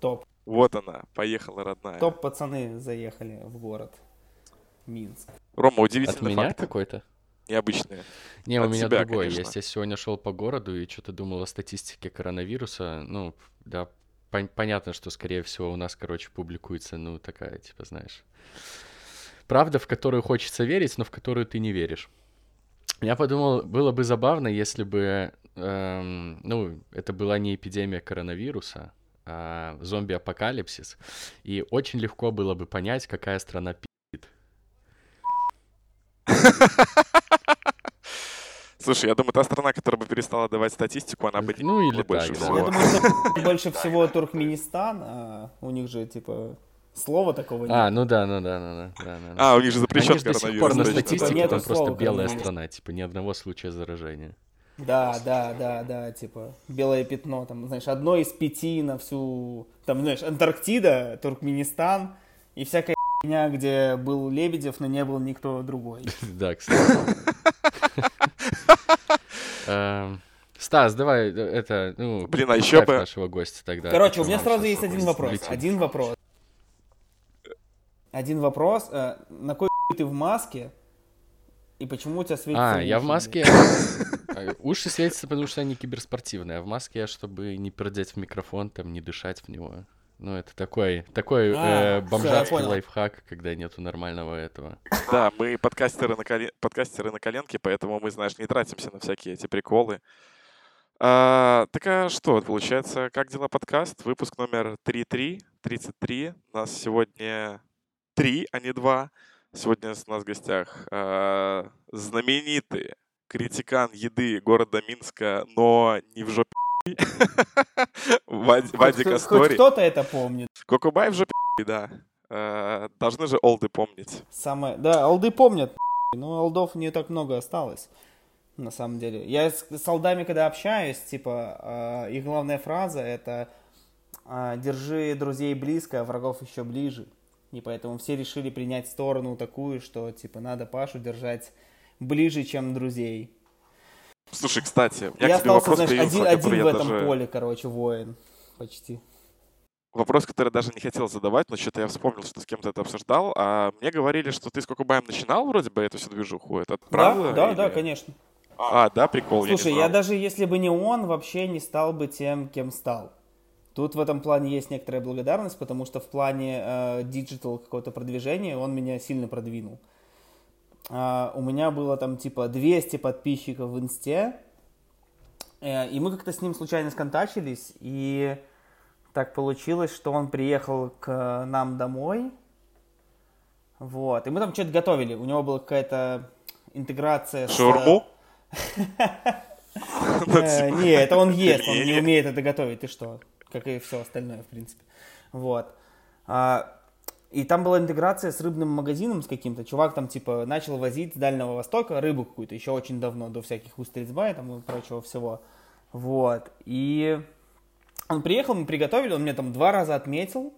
Топ. Вот она, поехала, родная. Топ пацаны заехали в город Минск. Рома, От удивительный меня факт. какой-то? Необычные. Не, у От меня себя, другой конечно. есть. Я сегодня шел по городу и что-то думал о статистике коронавируса. Ну, да, пон- понятно, что, скорее всего, у нас, короче, публикуется, ну, такая, типа, знаешь, правда, в которую хочется верить, но в которую ты не веришь. Я подумал, было бы забавно, если бы, эм, ну, это была не эпидемия коронавируса, а зомби-апокалипсис, и очень легко было бы понять, какая страна пи***ит. Слушай, я думаю, та страна, которая бы перестала давать статистику, она бы не Ну, или больше так, всего. Я думаю, что больше всего Туркменистан, а у них же, типа, слова такого нет. А, ну да, ну да, ну да, да, да, да. А, у них же запрещен Они же до сих коронавирус. пор на статистике там просто белая коронавирус. страна, типа ни одного случая заражения. Да, да, да, да, типа, белое пятно, там, знаешь, одно из пяти на всю, там, знаешь, Антарктида, Туркменистан и всякая хуйня, где был Лебедев, но не был никто другой. Да, кстати. Эм, Стас, давай э, это, ну, Блин, а еще бы- нашего гостя тогда. Короче, у меня сразу есть один вопрос. Один вопрос. Один вопрос. э, На кой ты в маске? И почему у тебя светится А, я в маске. Уши светятся, потому что они киберспортивные, а в маске я, чтобы не пердеть в микрофон, там, не дышать в него. Ну, это такой, такой А, э, бомжатский понял. лайфхак, когда нету нормального этого. Да, мы подкастеры на, коле- подкастеры на коленке, поэтому мы, знаешь, не тратимся на всякие эти приколы. А, так а что, получается, как дела подкаст? Выпуск номер 3.3, 33. У нас сегодня 3, а не 2. Сегодня у нас в гостях а, знаменитый критикан еды города Минска, но не в жопе. Вадик Хоть- хоть- Астори. Хоть кто-то это помнит. Кокубай в жопе, да. А, Должны же олды помнить. Самое... Да, алды помнят, но алдов не так много осталось. На самом деле. Я с, с алдами, когда общаюсь, типа, э, их главная фраза это э, «Держи друзей близко, а врагов еще ближе». И поэтому все решили принять сторону такую, что, типа, надо Пашу держать ближе, чем друзей. Слушай, кстати, Я тебе остался, вопрос знаешь, один, один в я этом даже... поле, короче, воин. Почти. Вопрос, который я даже не хотел задавать, но что-то я вспомнил, что с кем-то это обсуждал. А мне говорили, что ты с Кокубаем начинал вроде бы эту всю движуху. Это правда? Да, да, или- да, конечно. А, да, прикол, я Слушай, я, знал. даже если бы не он, вообще не стал бы тем, кем стал. Тут в этом плане есть некоторая благодарность, потому что в плане э, digital какого-то продвижения он меня сильно продвинул. А, у меня было там типа 200 подписчиков в инсте, э, и мы как-то с ним случайно сконтачились, и так получилось, что он приехал к нам домой, вот, и мы там что-то готовили, у него была какая-то интеграция с... Шаурму? Ну, Э, Не, это он ест, он не умеет это готовить, ты что? Как и все остальное, в принципе. Вот. И там была интеграция с рыбным магазином с каким-то. Чувак там, типа, начал возить с Дальнего Востока рыбу какую-то, еще очень давно, до всяких устриц-бай там и прочего всего. Вот. И он приехал, мы приготовили, он мне там два раза отметил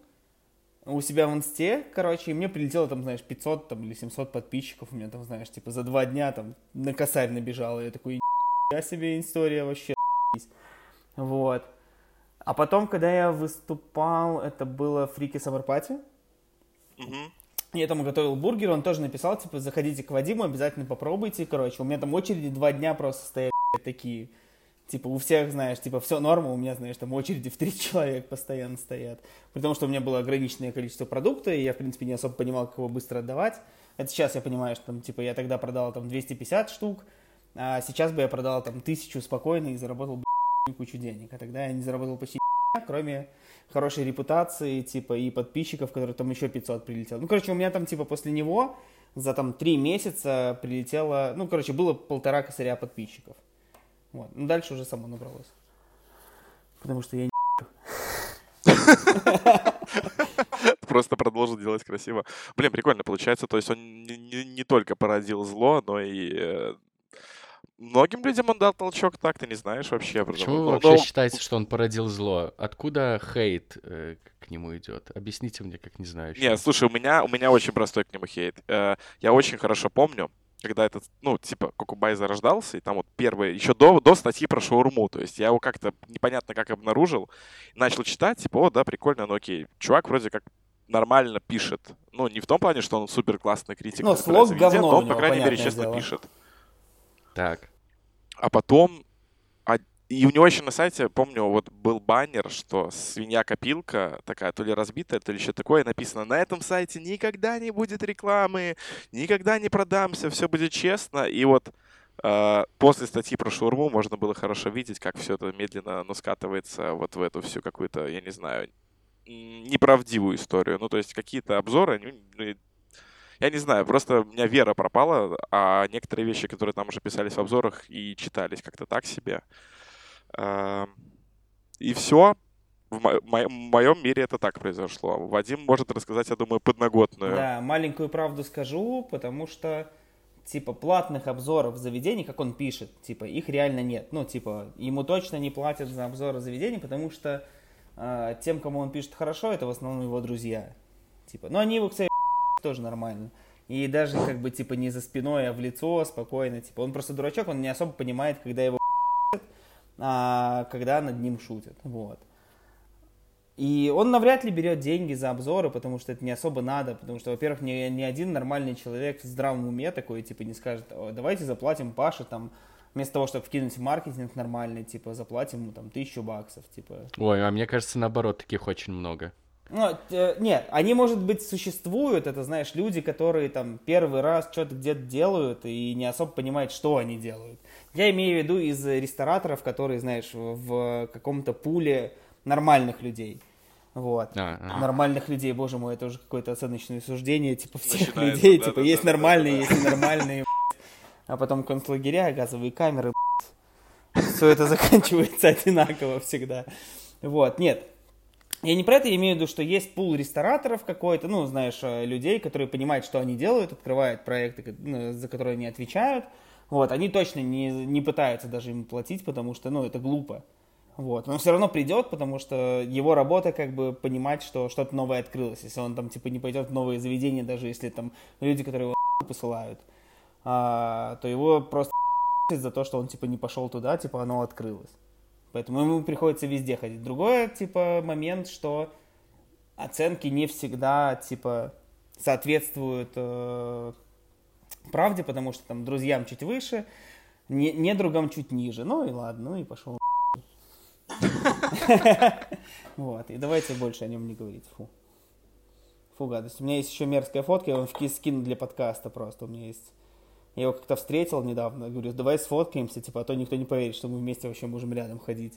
у себя в инсте, короче, и мне прилетело там, знаешь, 500 там, или 700 подписчиков, у меня там, знаешь, типа за два дня там на косарь набежало, я такой, я себе история вообще, ***ись». вот. А потом, когда я выступал, это было в Фрике Мгм. я там готовил бургер, он тоже написал, типа, заходите к Вадиму, обязательно попробуйте, короче, у меня там очереди два дня просто стояли такие, типа, у всех, знаешь, типа, все норма, у меня, знаешь, там очереди в 30 человек постоянно стоят, потому что у меня было ограниченное количество продукта, и я, в принципе, не особо понимал, как его быстро отдавать, это сейчас я понимаю, что, там, типа, я тогда продал, там, 250 штук, а сейчас бы я продал, там, тысячу спокойно и заработал, бы кучу денег, а тогда я не заработал почти кроме хорошей репутации, типа, и подписчиков, которые там еще 500 прилетело. Ну, короче, у меня там, типа, после него за там три месяца прилетело, ну, короче, было полтора косаря подписчиков. Вот. Ну, дальше уже само набралось. Потому что я не... Просто продолжил делать красиво. Блин, прикольно получается. То есть он не, не- не только породил зло, но и... Многим людям он дал толчок, так ты не знаешь вообще. Почему Ну, вообще ну, считаете, что он породил зло? Откуда хейт э, к нему идет? Объясните мне, как не знаю. Не, слушай, у меня, у меня очень простой к нему хейт. Э, Я очень хорошо помню, когда этот, ну, типа, Кокубай зарождался, и там вот первые, еще до, до статьи про шаурму, то есть я его как-то непонятно как обнаружил, начал читать, типа, о, да, прикольно, ну окей, чувак вроде как нормально пишет. Ну, не в том плане, что он супер классный критик. Ну, слог говно но он, по крайней мере, честно дело. пишет. Так. А потом и у него еще на сайте, помню, вот был баннер, что свинья-копилка такая, то ли разбитая, то ли еще такое, написано, на этом сайте никогда не будет рекламы, никогда не продамся, все будет честно. И вот э, после статьи про шаурму можно было хорошо видеть, как все это медленно, ну, скатывается вот в эту всю какую-то, я не знаю, неправдивую историю. Ну, то есть какие-то обзоры, ну, я не знаю, просто у меня вера пропала, а некоторые вещи, которые там уже писались в обзорах и читались как-то так себе. И все. В моем мире это так произошло. Вадим может рассказать, я думаю, подноготную. Да, маленькую правду скажу, потому что типа платных обзоров заведений, как он пишет, типа их реально нет. Ну, типа, ему точно не платят за обзоры заведений, потому что э, тем, кому он пишет хорошо, это в основном его друзья. Типа, но они его, кстати, тоже нормально. И даже как бы типа не за спиной, а в лицо спокойно. Типа, он просто дурачок, он не особо понимает, когда его а, когда над ним шутят. Вот. И он навряд ли берет деньги за обзоры, потому что это не особо надо, потому что, во-первых, ни, ни один нормальный человек в здравом уме такой, типа, не скажет, давайте заплатим Паше, там, вместо того, чтобы вкинуть маркетинг нормальный, типа, заплатим ему, там, тысячу баксов, типа. Ой, а мне кажется, наоборот, таких очень много. Ну, э, нет, они, может быть, существуют, это, знаешь, люди, которые там первый раз что-то где-то делают и не особо понимают, что они делают. Я имею в виду из рестораторов, которые, знаешь, в каком-то пуле нормальных людей. Вот. А, а. Нормальных людей, боже мой, это уже какое-то оценочное суждение, типа всех Начинается, людей, да, типа да, есть да, нормальные, да, да. есть ненормальные, а потом концлагеря, газовые камеры, все это заканчивается одинаково всегда. Вот, нет, я не про это, я имею в виду, что есть пул рестораторов какой-то, ну, знаешь, э, людей, которые понимают, что они делают, открывают проекты, ну, за которые они отвечают, вот, они точно не, не пытаются даже им платить, потому что, ну, это глупо. Вот. Он все равно придет, потому что его работа как бы понимать, что что-то новое открылось. Если он там типа не пойдет в новые заведения, даже если там люди, которые его посылают, а, то его просто за то, что он типа не пошел туда, типа оно открылось. Поэтому ему приходится везде ходить. Другой типа момент, что оценки не всегда типа соответствуют э, правде, потому что там друзьям чуть выше, не, недругам чуть ниже. Ну и ладно, ну и пошел. Вот, и давайте больше о нем не говорить. Фу. Фу, гадость. У меня есть еще мерзкая фотка, я вам скину для подкаста просто. У меня есть... Я его как-то встретил недавно, говорю, давай сфоткаемся, типа, а то никто не поверит, что мы вместе вообще можем рядом ходить.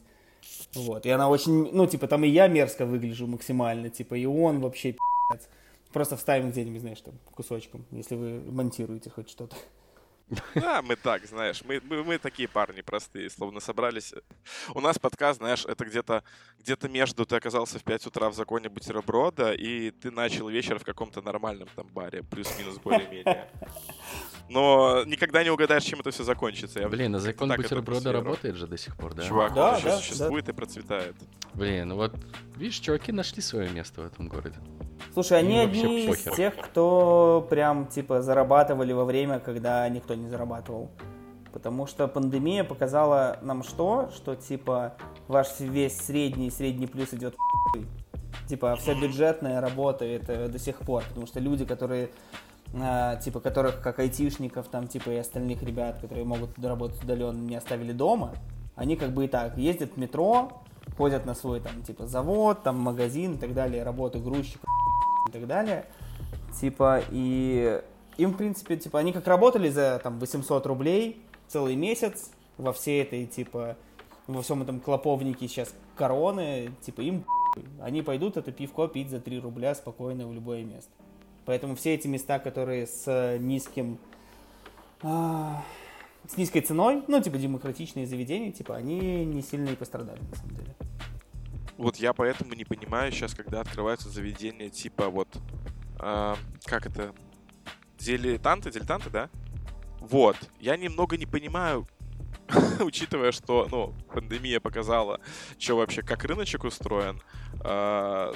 Вот, и она очень, ну, типа, там и я мерзко выгляжу максимально, типа, и он вообще пи***ц. Просто вставим где-нибудь, знаешь, там, кусочком, если вы монтируете хоть что-то. Да, мы так, знаешь, мы, мы, мы такие парни простые, словно собрались. У нас подкаст, знаешь, это где-то где между ты оказался в 5 утра в законе бутерброда, и ты начал вечер в каком-то нормальном там баре, плюс-минус более-менее. Но никогда не угадаешь, чем это все закончится. Я Блин, а закон бутерброда работает же до сих пор, да? Чувак, да, он да, существует да. и процветает. Блин, ну вот, видишь, чуваки нашли свое место в этом городе. Слушай, они одни из тех, кто прям, типа, зарабатывали во время, когда никто не зарабатывал. Потому что пандемия показала нам что? Что, типа, ваш весь средний, средний плюс идет Типа, вся бюджетная работает э, до сих пор. Потому что люди, которые э, типа которых как айтишников там типа и остальных ребят, которые могут работать удаленно, не оставили дома, они как бы и так ездят в метро, ходят на свой там типа завод, там магазин и так далее, работают грузчиком и так далее. Типа, и им, в принципе, типа, они как работали за там 800 рублей целый месяц во всей этой, типа, во всем этом клоповнике сейчас короны, типа, им они пойдут это пивко пить за 3 рубля спокойно в любое место. Поэтому все эти места, которые с низким, а, с низкой ценой, ну, типа, демократичные заведения, типа, они не сильно и пострадали, на самом деле. Вот я поэтому не понимаю сейчас, когда открываются заведения типа вот, э, как это, дилетанты, дилетанты, да? Вот, я немного не понимаю, учитывая, что, ну, пандемия показала, что вообще, как рыночек устроен, э,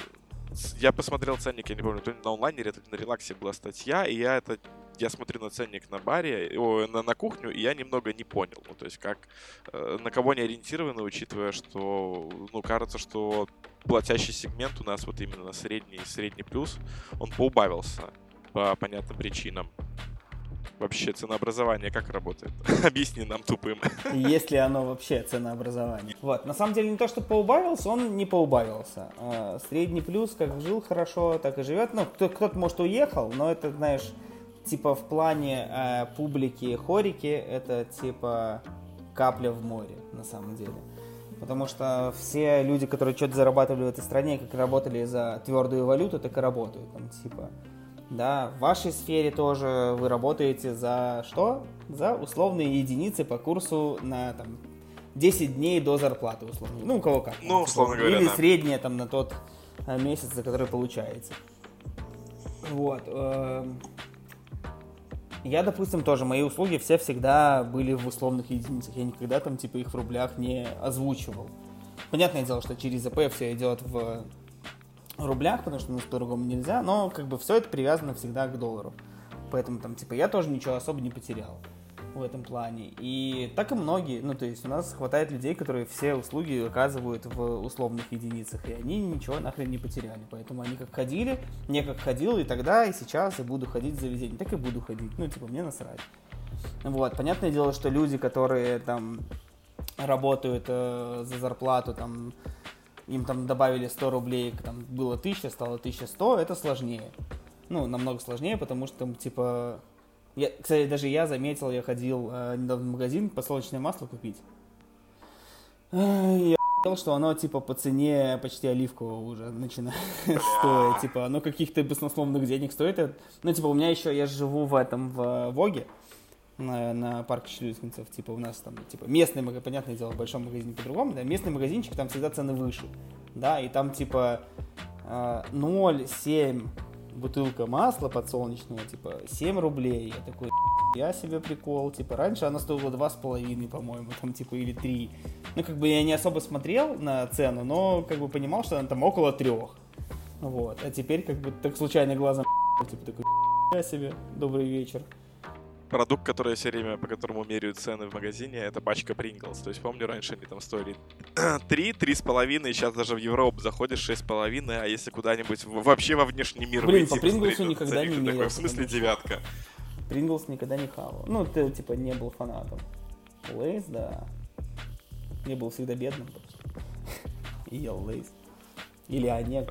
я посмотрел ценник, я не помню, то ли на онлайнере, то ли на релаксе была статья, и я это я смотрю на ценник на баре, о, на, на кухню, и я немного не понял. Ну, то есть, как, э, на кого они ориентированы, учитывая, что, ну, кажется, что платящий сегмент у нас вот именно на средний, средний плюс, он поубавился по понятным причинам. Вообще ценообразование как работает? Объясни нам тупым. Есть ли оно вообще ценообразование? Вот, на самом деле не то, что поубавился, он не поубавился. А, средний плюс как жил хорошо, так и живет. Ну, кто-то, может, уехал, но это, знаешь, типа в плане э, публики хорики, это типа капля в море, на самом деле. Потому что все люди, которые что-то зарабатывали в этой стране, как работали за твердую валюту, так и работают. Там, типа, да, в вашей сфере тоже вы работаете за что? За условные единицы по курсу на там, 10 дней до зарплаты, условно. Ну, у кого как. Ну, условно говоря, Или да. среднее там на тот э, месяц, за который получаете. Вот. эм, Я, допустим, тоже, мои услуги все всегда были в условных единицах. Я никогда там, типа, их в рублях не озвучивал. Понятное дело, что через АП все идет в рублях, потому что ну, по-другому нельзя, но как бы все это привязано всегда к доллару. Поэтому там, типа, я тоже ничего особо не потерял в этом плане. И так и многие, ну, то есть у нас хватает людей, которые все услуги оказывают в условных единицах, и они ничего нахрен не потеряли. Поэтому они как ходили, не как ходил и тогда, и сейчас, и буду ходить в заведение, так и буду ходить. Ну, типа, мне насрать. Вот, понятное дело, что люди, которые там работают э, за зарплату, там, им там добавили 100 рублей, там было 1000, стало 1100, это сложнее. Ну, намного сложнее, потому что там, типа... Я, кстати, даже я заметил, я ходил э, недавно в магазин подсолнечное масло купить. Я понял, что оно, типа, по цене почти оливкового уже начинает стоить. Типа, оно каких-то баснословных денег стоит. Ну, типа, у меня еще, я живу в этом, в Воге, на, на парке Челюскинцев, типа у нас там, типа местный магазин, понятное дело, в большом магазине по-другому, да, местный магазинчик, там всегда цены выше, да, и там типа э, 0,7 бутылка масла подсолнечного, типа 7 рублей, я такой, я себе прикол, типа раньше она стоила два с половиной, по-моему, там типа или 3, ну как бы я не особо смотрел на цену, но как бы понимал, что она там около трех, вот, а теперь как бы так случайно глазом типа такой, я себе, добрый вечер. Продукт, который я все время, по которому меряют цены в магазине, это пачка Принглс. То есть, помню, раньше они там стоили 3, 3,5, сейчас даже в Европу заходишь 6,5, а если куда-нибудь вообще во внешний мир Блин, выйти, по Pringles у никогда не мерял, В смысле что- девятка? Pringles никогда не хавал. Ну, ты, типа, не был фанатом. Lay's, да. Я был всегда бедным. просто. И ел Lay's. Или Онегу.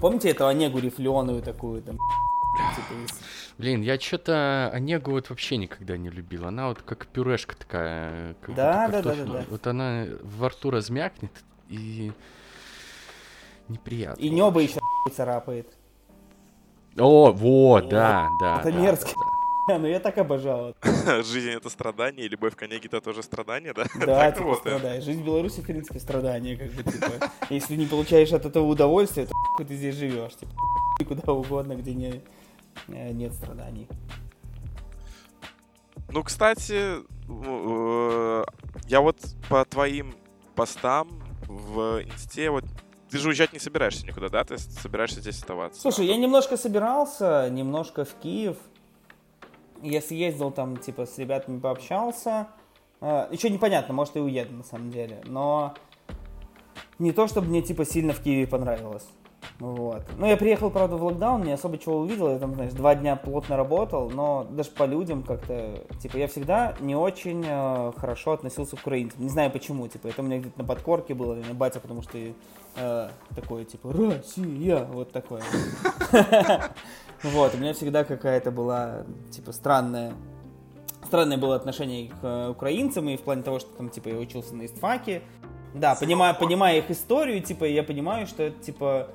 Помните эту Онегу рифленую такую, там, типа, из- Блин, я что-то Онегу вот вообще никогда не любил. Она вот как пюрешка такая. как Да, да, да, да, да. Вот она во рту размякнет и неприятно. И небо еще царапает. О, вот, да, да. Это да, мерзко. да, Ну, я так обожал. Жизнь — это страдание, любовь к Онеге — это тоже страдание, да? Да, типа, страдаешь. Жизнь в Беларуси, в принципе, страдание, как бы, типа. Если не получаешь от этого удовольствия, то ты здесь живешь, типа. И куда угодно, где не, нет страданий. Ну, кстати, ну, э, я вот по твоим постам в инсте, вот ты же уезжать не собираешься никуда, да? Ты собираешься здесь оставаться? Слушай, я немножко собирался, немножко в Киев. Я съездил там, типа, с ребятами пообщался. Еще непонятно, может и уеду на самом деле. Но не то, чтобы мне, типа, сильно в Киеве понравилось. Вот. Ну, я приехал, правда, в локдаун, не особо чего увидел. Я там, знаешь, два дня плотно работал, но даже по людям как-то... Типа, я всегда не очень э, хорошо относился к украинцам. Не знаю почему, типа, это у меня где-то на подкорке было, или на батя, потому что э, такое, типа, Россия, вот такое. Вот, у меня всегда какая-то была, типа, странная странное было отношение к э, украинцам, и в плане того, что там, типа, я учился на истфаке. Да, понимая, понимая их историю, типа, я понимаю, что это, типа,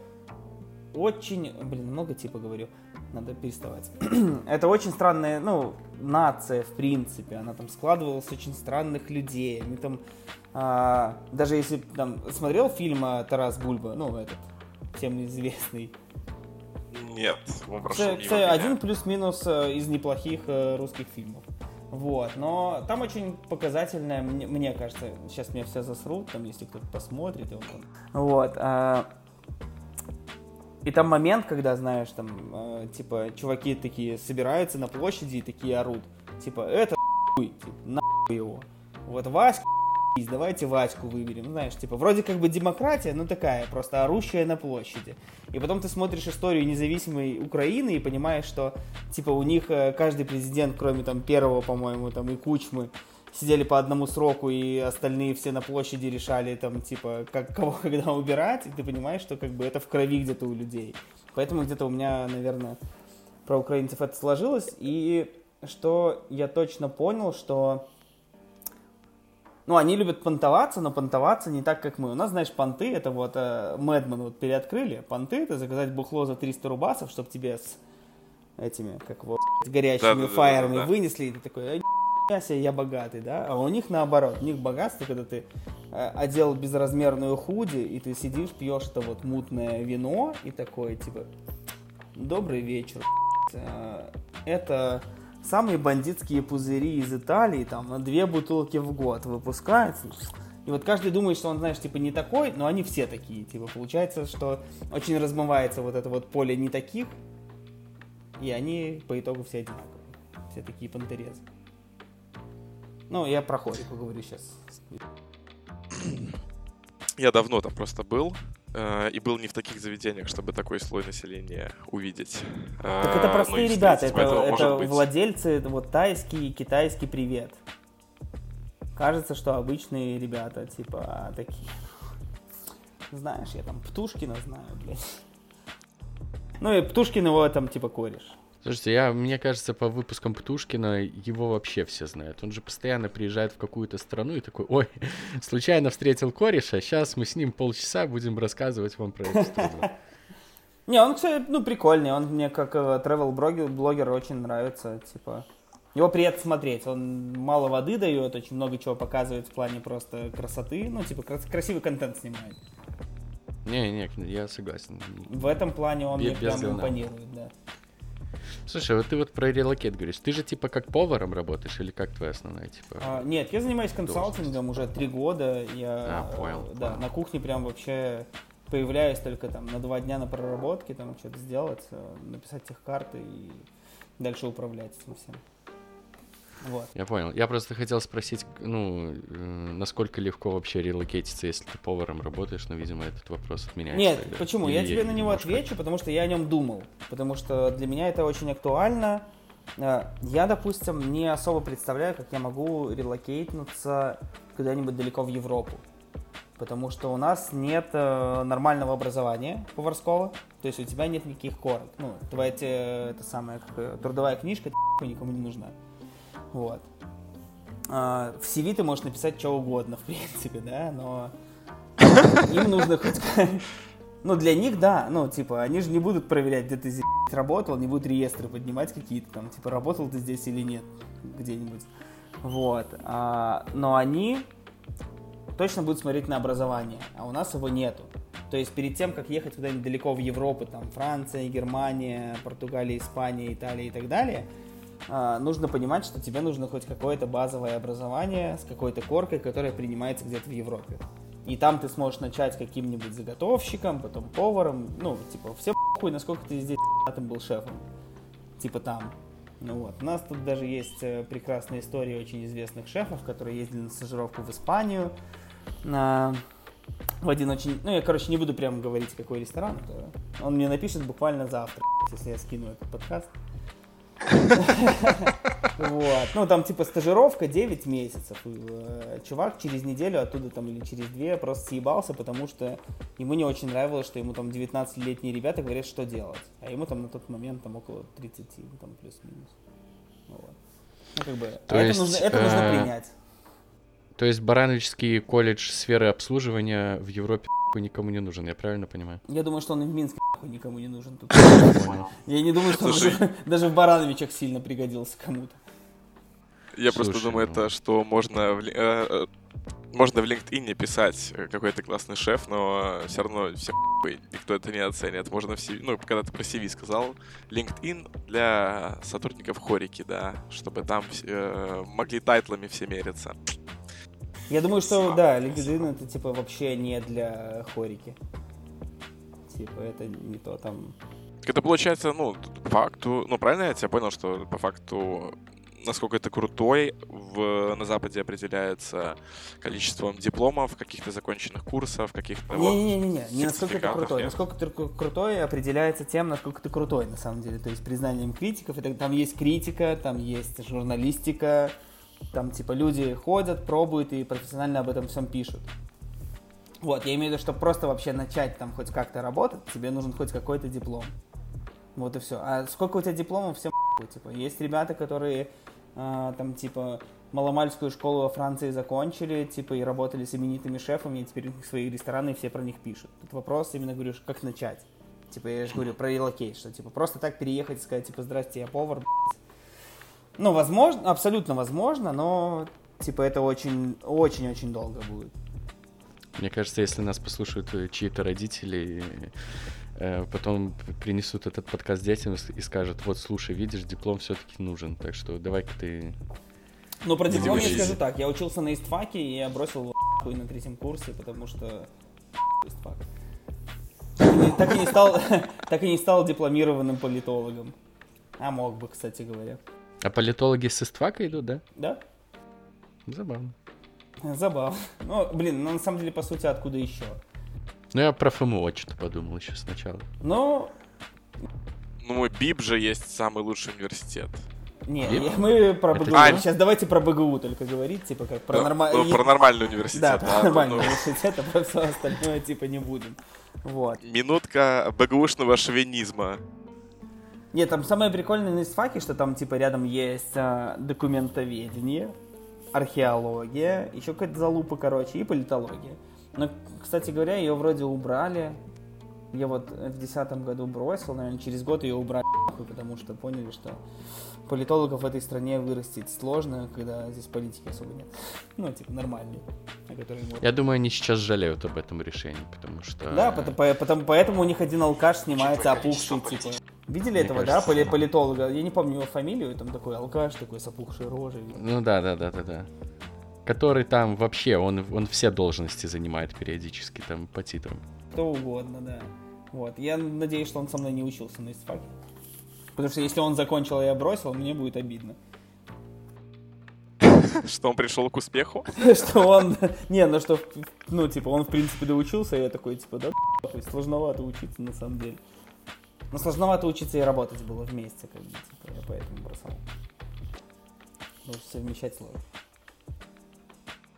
очень... Блин, много типа говорю. Надо переставать. это очень странная, ну, нация, в принципе. Она там складывалась очень странных людей. Они там... а, даже если там смотрел фильм а, Тарас Бульба, ну, этот, всем известный. Нет, он прошел меня. один плюс-минус э, из неплохих э, русских фильмов. Вот, но там очень показательная, мне, мне кажется, сейчас меня все засрут, там, если кто-то посмотрит. и Вот, он. вот а, И там момент, когда, знаешь, там, э, типа, чуваки такие собираются на площади и такие орут. Типа, это хуй, типа, нахуй его. Вот Васька, давайте Ваську выберем. Знаешь, типа, вроде как бы демократия, но такая, просто орущая на площади. И потом ты смотришь историю независимой Украины и понимаешь, что, типа, у них э, каждый президент, кроме там первого, по-моему, там и Кучмы, сидели по одному сроку, и остальные все на площади решали, там, типа, как, кого когда убирать, и ты понимаешь, что, как бы, это в крови где-то у людей. Поэтому где-то у меня, наверное, про украинцев это сложилось, и что я точно понял, что ну, они любят понтоваться, но понтоваться не так, как мы. У нас, знаешь, понты, это вот э, Мэдман вот переоткрыли. Понты это заказать бухло за 300 рубасов, чтобы тебе с этими, как вот, с горящими Да-да-да-да-да. фаерами вынесли, и ты такой, «А, себе, я богатый, да? А у них наоборот, у них богатство, когда ты э, одел безразмерную худи, и ты сидишь, пьешь это вот мутное вино, и такой, типа, добрый вечер, Э, это самые бандитские пузыри из Италии, там, на две бутылки в год выпускаются. И вот каждый думает, что он, знаешь, типа не такой, но они все такие. Типа получается, что очень размывается вот это вот поле не таких, и они по итогу все одинаковые. Все такие пантерезы. Ну, я про хорику говорю сейчас. Я давно там просто был, э, и был не в таких заведениях, чтобы такой слой населения увидеть. Так это Э, простые ну ребята, это, это быть, владельцы, это вот тайский, китайский привет. Кажется, что обычные ребята, типа, такие. Знаешь, я там Птушкина знаю, блядь. Ну и Птушкин его там типа кореш. Слушайте, я, мне кажется, по выпускам Птушкина его вообще все знают. Он же постоянно приезжает в какую-то страну и такой, ой, случайно встретил кореша, сейчас мы с ним полчаса будем рассказывать вам про эту страну. Не, он, кстати, ну, прикольный. Он мне как travel блогер очень нравится. Типа, его приятно смотреть. Он мало воды дает, очень много чего показывает в плане просто красоты. Ну, типа, крас- красивый контент снимает. Не-не, я согласен. В этом плане он Без- мне прям говна. импонирует, да. Слушай, вот ты вот про релокет говоришь. Ты же типа как поваром работаешь или как твоя основная типа? А, нет, я занимаюсь консалтингом уже три года. Я, А, понял, э, Да, понял. на кухне прям вообще появляюсь только там на два дня на проработке, там что-то сделать, э, написать техкарты и дальше управлять этим всем. Вот. Я понял. Я просто хотел спросить, ну, э, насколько легко вообще релокейтиться, если ты поваром работаешь, но, видимо, этот вопрос отменяется. Нет, тогда. почему? Или Я тебе на него немножко- отвечу, потому что я о нем думал. Потому что для меня это очень актуально. Э, Я, допустим, не особо представляю, как я могу релокейтнуться куда-нибудь далеко в Европу. Потому что у нас нет э, нормального образования поварского. То есть у тебя нет никаких корок. Ну, твоя это самая трудовая книжка никому не нужна. Вот. А, В CV ты можешь написать что угодно, в принципе, да, но им нужно хоть... Ну, для них, да, ну, типа, они же не будут проверять, где ты здесь работал, не будут реестры поднимать какие-то там, типа, работал ты здесь или нет где-нибудь. Вот. А, но они точно будут смотреть на образование, а у нас его нету. То есть перед тем, как ехать куда-нибудь далеко в Европу, там, Франция, Германия, Португалия, Испания, Италия и так далее, нужно понимать, что тебе нужно хоть какое-то базовое образование с какой-то коркой, которая принимается где-то в Европе. И там ты сможешь начать каким-нибудь заготовщиком, потом поваром, ну, типа, все хуй, насколько ты здесь там был шефом. Типа там. Ну вот. У нас тут даже есть э, прекрасная история очень известных шефов, которые ездили на стажировку в Испанию. На... В один очень... Ну, я, короче, не буду прямо говорить, какой ресторан. Он мне напишет буквально завтра, если я скину этот подкаст. Вот. Ну, там, типа, стажировка 9 месяцев. Э, чувак через неделю оттуда там или через две просто съебался, потому что ему не очень нравилось, что ему там 19-летние ребята говорят, что делать. А ему там на тот момент там около 30, там плюс-минус. Вот. Ну, как бы, То а есть, это, нужно, это нужно э, принять. То есть Барановичский колледж сферы обслуживания в Европе никому не нужен, я правильно понимаю? Я думаю, что он и в Минске никому не нужен тут. Я не думаю, что он Слушай. даже, даже в Барановичах сильно пригодился кому-то. Я просто Слушай, думаю, ну- это что можно в, э, э, можно в LinkedIn писать э, какой-то классный шеф, но все равно все никто это не оценит. Можно в CV, ну, когда ты про CV сказал, LinkedIn для сотрудников хорики, да, чтобы там все, э, могли тайтлами все мериться. Я думаю, что да. LinkedIn это типа вообще не для хорики. типа, это не то там... Это получается, ну, по факту, ну, правильно я тебя понял, что по факту насколько это крутой, в, на Западе определяется количеством дипломов, каких-то законченных курсов, каких-то... Не-не-не, не насколько ты крутой. Нет? Насколько ты крутой определяется тем, насколько ты крутой, на самом деле. То есть признанием критиков. Это, там есть критика, там есть журналистика, там типа люди ходят, пробуют и профессионально об этом всем пишут. Вот, я имею в виду, чтобы просто вообще начать там хоть как-то работать, тебе нужен хоть какой-то диплом. Вот и все. А сколько у тебя дипломов, всем типа. Есть ребята, которые э, там типа маломальскую школу во Франции закончили, типа, и работали с именитыми шефами, и теперь у них свои рестораны, и все про них пишут. Тут вопрос именно, говорю, как начать. Типа, я же говорю про релокейт, что, типа, просто так переехать и сказать, типа, здрасте, я повар, Ну, возможно, абсолютно возможно, но, типа, это очень, очень-очень долго будет. Мне кажется, если нас послушают э, чьи-то родители, э, потом принесут этот подкаст детям и скажут, вот, слушай, видишь, диплом все-таки нужен, так что давай-ка ты... Ну, про диплом я скажу так, я учился на истфаке, и я бросил его на третьем курсе, потому что истфак. Так и не стал, так и не стал дипломированным политологом. А мог бы, кстати говоря. А политологи с истфака идут, да? Да. Забавно. Забавно. Ну, блин, ну на самом деле, по сути, откуда еще? Ну, я про ФМО что-то подумал еще сначала. Ну... Ну, БИБ же есть самый лучший университет. Не, мы про БГУ. А, Сейчас давайте про БГУ только говорить, типа как про нормальный... Ну, про нормальный университет. Да, про нормальный ну. университет, а про все остальное типа не будем. Вот. Минутка БГУшного шовинизма. Нет, там самое прикольное на ИСФАКе, что там типа рядом есть а, документоведение, археология, еще какая-то залупа, короче, и политология. Но, кстати говоря, ее вроде убрали. Я вот в десятом году бросил, наверное, через год ее убрали, потому что поняли, что политологов в этой стране вырастить сложно, когда здесь политики особо нет. Ну, типа, нормальные. Я думаю, они сейчас жалеют об этом решении, потому что... Да, потому, потому, поэтому у них один алкаш снимается опухший, типа. Видели Мне этого, кажется, да, политолога? Я не помню его фамилию, там такой алкаш, такой с опухшей рожей. Ну да, да, да, да, да. Который там вообще, он, он все должности занимает периодически там по титрам. Кто угодно, да. Вот. Я надеюсь, что он со мной не учился на истфаке. Потому что если он закончил, а я бросил, мне будет обидно. Что он пришел к успеху? Что он... Не, ну что, ну, типа, он, в принципе, доучился, и я такой, типа, да, сложновато учиться, на самом деле. Но сложновато учиться и работать было вместе, как бы, типа, я поэтому бросал. Потому что совмещать сложно.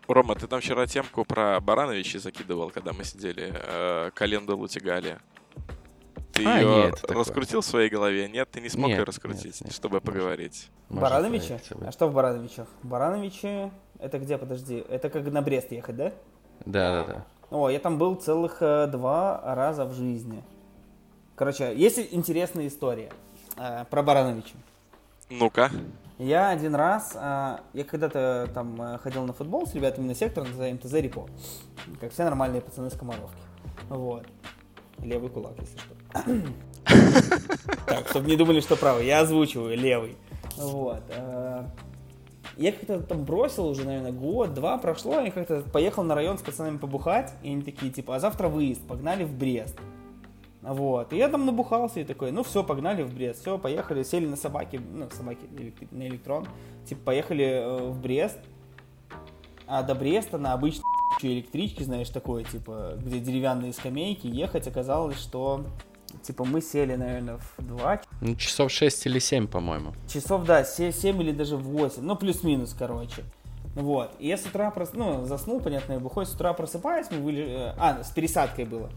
Рома, ты там вчера темку про Барановича закидывал, когда мы сидели, э, Календа Лутигали. Ты а, ее нет, раскрутил такое. в своей голове? Нет, ты не смог нет, ее раскрутить, нет, нет, чтобы может, поговорить. Барановича? А что в Барановичах? Барановичи, это где, подожди, это как на Брест ехать, да? Да, да, да. О, я там был целых э, два раза в жизни. Короче, есть интересная история э, про Барановича. Ну-ка. Я один раз, э, я когда-то там э, ходил на футбол с ребятами на сектор, за МТЗ Репо. Как все нормальные пацаны с Комаровки. Вот. Левый кулак, если что. Так, чтобы не думали, что правый. Я озвучиваю левый. Вот. Э, я как-то там бросил уже, наверное, год-два прошло, я как-то поехал на район с пацанами побухать, и они такие, типа, а завтра выезд, погнали в Брест. Вот. И я там набухался и такой, ну все, погнали в Брест. Все, поехали, сели на собаки, ну, собаки на электрон. Типа, поехали э, в Брест. А до Бреста на обычной электричке, знаешь, такое, типа, где деревянные скамейки, ехать оказалось, что Типа мы сели, наверное, в 2. Ну, часов 6 или 7, по-моему. Часов, да, 7, 7 или даже 8. Ну, плюс-минус, короче. Вот. И я с утра прос... ну, заснул, понятно, я бухой. С утра просыпаюсь, мы вылезли... Э, а, с пересадкой было.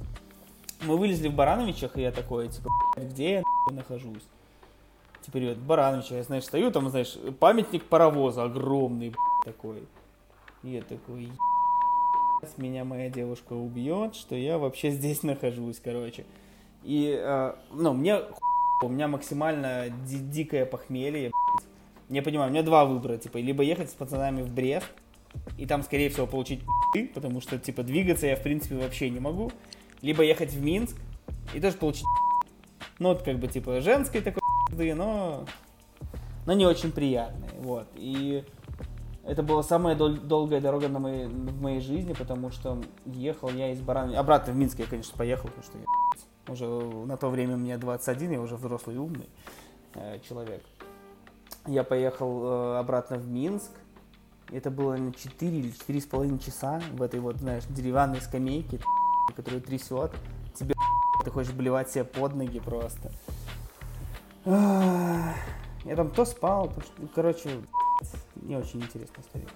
Мы вылезли в Барановичах, и я такой, типа, где я нахожусь? Типа, ребят, в Барановичах, я, знаешь, стою, там, знаешь, памятник паровоза огромный, такой. И я такой, меня моя девушка убьет, что я вообще здесь нахожусь, короче. И, э, ну, мне у меня максимально ди- дикое похмелье. Не понимаю, у меня два выбора, типа, либо ехать с пацанами в Брест, и там, скорее всего, получить потому что, типа, двигаться я, в принципе, вообще не могу. Либо ехать в Минск и тоже получить ну, вот, как бы, типа, женской такой но, но не очень приятный, вот. И Это была самая дол- долгая дорога на моей, в моей жизни, потому что ехал я из Барановича. Обратно в Минск я, конечно, поехал, потому что я уже на то время мне 21, я уже взрослый и умный э, человек. Я поехал э, обратно в Минск. Это было на 4 или 4,5 часа в этой вот, знаешь, деревянной скамейке, которую трясет. Тебе ты хочешь блевать себе под ноги просто. Я там то спал, то что... Короче, не очень интересная история.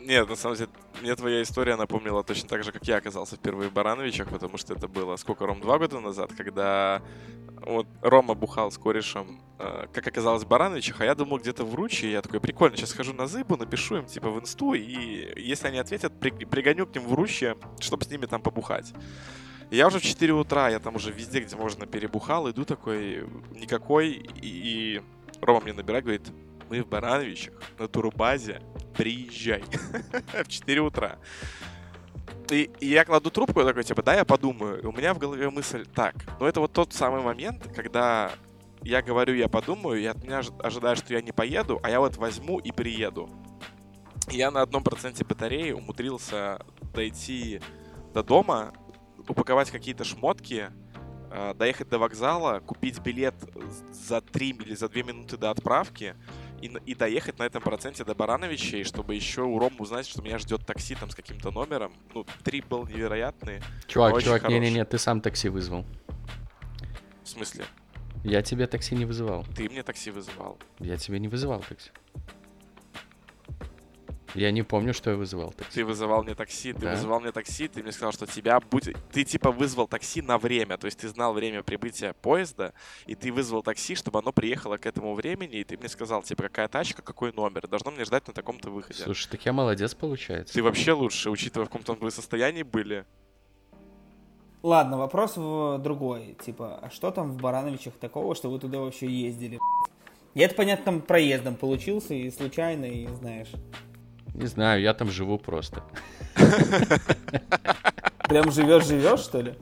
Нет, на самом деле, мне твоя история напомнила точно так же, как я оказался впервые в Барановичах, потому что это было, сколько, Ром, два года назад, когда вот Рома бухал с корешем, э, как оказалось, в Барановичах, а я думал где-то в Ручи, и я такой, прикольно, сейчас схожу на Зыбу, напишу им, типа, в инсту, и если они ответят, при, пригоню к ним в Ручье, чтобы с ними там побухать. Я уже в 4 утра, я там уже везде, где можно, перебухал, иду такой, никакой, и, и Рома мне набирает, говорит, мы в Барановичах, на турбазе, приезжай. в 4 утра. И, и я кладу трубку, я такой, типа, да, я подумаю. И у меня в голове мысль, так, ну это вот тот самый момент, когда я говорю, я подумаю, и от меня ожидают, что я не поеду, а я вот возьму и приеду. И я на одном проценте батареи умудрился дойти до дома, упаковать какие-то шмотки, э, доехать до вокзала, купить билет за 3 или за 2 минуты до отправки, и, и доехать на этом проценте до Барановичей, чтобы еще у Рома узнать, что меня ждет такси там с каким-то номером. Ну, трип был невероятный. Чувак, чувак, не-не-не, ты сам такси вызвал. В смысле? Я тебе такси не вызывал. Ты мне такси вызывал. Я тебе не вызывал такси. Я не помню, что я вызывал такси. Ты вызывал мне такси, ты да? вызывал мне такси, ты мне сказал, что тебя будет... Ты типа вызвал такси на время, то есть ты знал время прибытия поезда, и ты вызвал такси, чтобы оно приехало к этому времени, и ты мне сказал, типа, какая тачка, какой номер, должно мне ждать на таком-то выходе. Слушай, так я молодец, получается. Ты вообще лучше, учитывая, в каком-то вы состоянии были. Ладно, вопрос в другой. Типа, а что там в Барановичах такого, что вы туда вообще ездили? Я это, понятно, там проездом получился и случайно, и знаешь. Не знаю, я там живу просто. Прям живешь-живешь, что ли?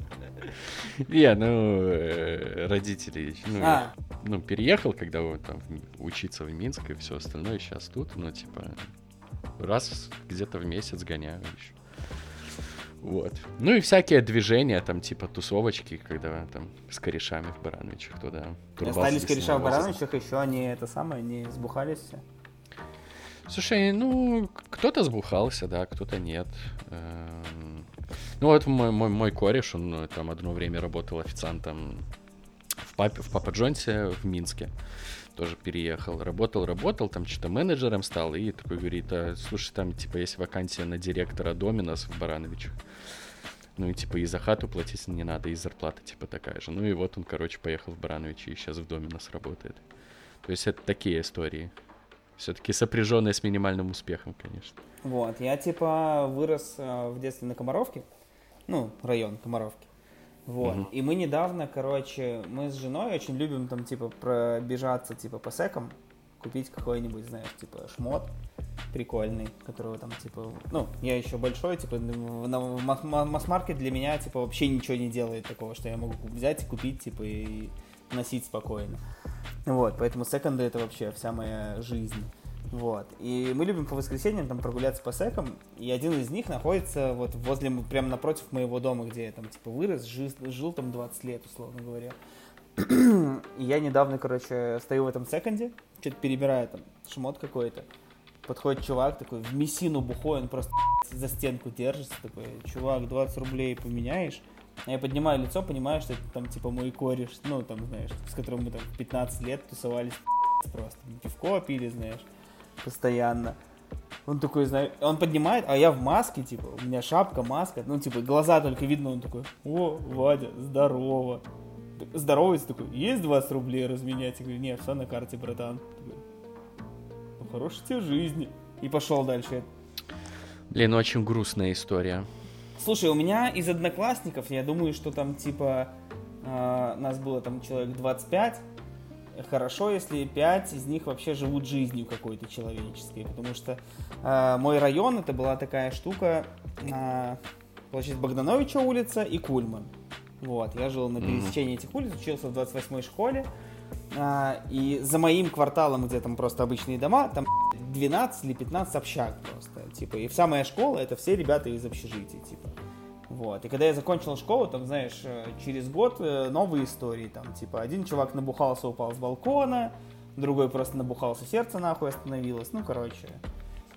Не, ну, э, родители, ну, а. ну, переехал, когда там учиться в Минск и все остальное, сейчас тут, ну, типа, раз где-то в месяц гоняю еще. Вот. Ну и всякие движения, там, типа тусовочки, когда там с корешами в Барановичах туда. Остались кореша в Барановичах, еще они это самое, не сбухались все? Слушай, ну, кто-то сбухался, да, кто-то нет. Эм, ну, вот мой, мой, мой кореш, он ну, там одно время работал официантом в, папе, в Папа Джонсе в Минске. Тоже переехал. Работал, работал, там что-то менеджером стал. И такой говорит, а, слушай, там, типа, есть вакансия на директора Доминос в Барановичах. Ну и типа и за хату платить не надо, и зарплата типа такая же. Ну и вот он, короче, поехал в Барановичи и сейчас в Доминос работает. То есть это такие истории. Все-таки сопряженные с минимальным успехом, конечно. Вот, я типа вырос э, в детстве на Комаровке, ну, район Комаровки. Вот. Угу. И мы недавно, короче, мы с женой очень любим там, типа, пробежаться, типа, по секам, купить какой-нибудь, знаешь, типа, шмот прикольный, которого там, типа, ну, я еще большой, типа, на масс-маркет для меня, типа, вообще ничего не делает такого, что я могу взять и купить, типа, и носить спокойно. Вот, поэтому секонды это вообще вся моя жизнь. Вот. И мы любим по воскресеньям там прогуляться по секам, и один из них находится вот возле, прямо напротив моего дома, где я там типа вырос, жил, жил там 20 лет, условно говоря. и я недавно, короче, стою в этом секонде, что-то перебираю там, шмот какой-то. Подходит чувак такой, в мессину бухой, он просто за стенку держится, такой, чувак, 20 рублей поменяешь? Я поднимаю лицо, понимаю, что это там типа мой кореш, ну там, знаешь, с которым мы там 15 лет тусовались просто. Пивко пили, знаешь, постоянно. Он такой, знаешь, он поднимает, а я в маске, типа, у меня шапка, маска, ну, типа, глаза только видно, он такой, о, Вадя, здорово. Здоровается такой, есть 20 рублей разменять? Я говорю, нет, все на карте, братан. Такой, ну, хорошей тебе жизни. И пошел дальше. Блин, очень грустная история. Слушай, у меня из одноклассников, я думаю, что там типа э, нас было там человек 25. Хорошо, если 5 из них вообще живут жизнью какой-то человеческой, потому что э, мой район это была такая штука, э, получается, Богдановича улица и Кульман. Вот, я жил на пересечении mm-hmm. этих улиц, учился в 28-й школе, А, и за моим кварталом, где там просто обычные дома, там 12 или 15 общак просто. Типа, и вся моя школа это все ребята из общежития, типа. Вот. И когда я закончил школу, там, знаешь, э, через год э, новые истории. Там, типа, один чувак набухался, упал с балкона, другой просто набухался, сердце нахуй остановилось. Ну, короче.